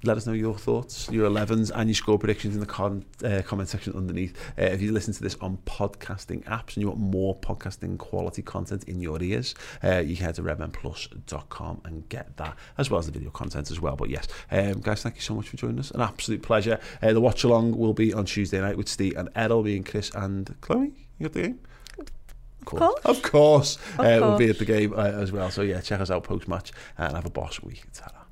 let us know your thoughts, your 11s, and your score predictions in the con- uh, comment section underneath. Uh, if you listen to this on podcasting apps and you want more podcasting quality content in your ears, uh, you can head to redmenplus.com and get that, as well as the video content as well. But yes, um, guys, thank you so much for joining us. An absolute pleasure. Uh, the watch along will be on Tuesday night with Steve and Edel, me and Chris and Chloe. You got the game? Of course. Of course. Of uh, We'll be at the game uh, as well. So, yeah, check us out post match and have a boss week. ta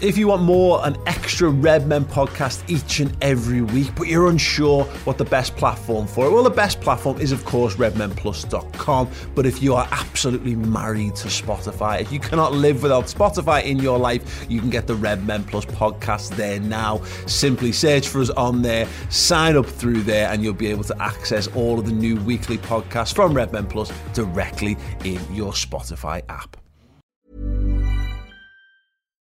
if you want more, an extra Red Men podcast each and every week, but you're unsure what the best platform for it, well, the best platform is, of course, redmenplus.com. But if you are absolutely married to Spotify, if you cannot live without Spotify in your life, you can get the Red Men Plus podcast there now. Simply search for us on there, sign up through there, and you'll be able to access all of the new weekly podcasts from Red Men Plus directly in your Spotify app.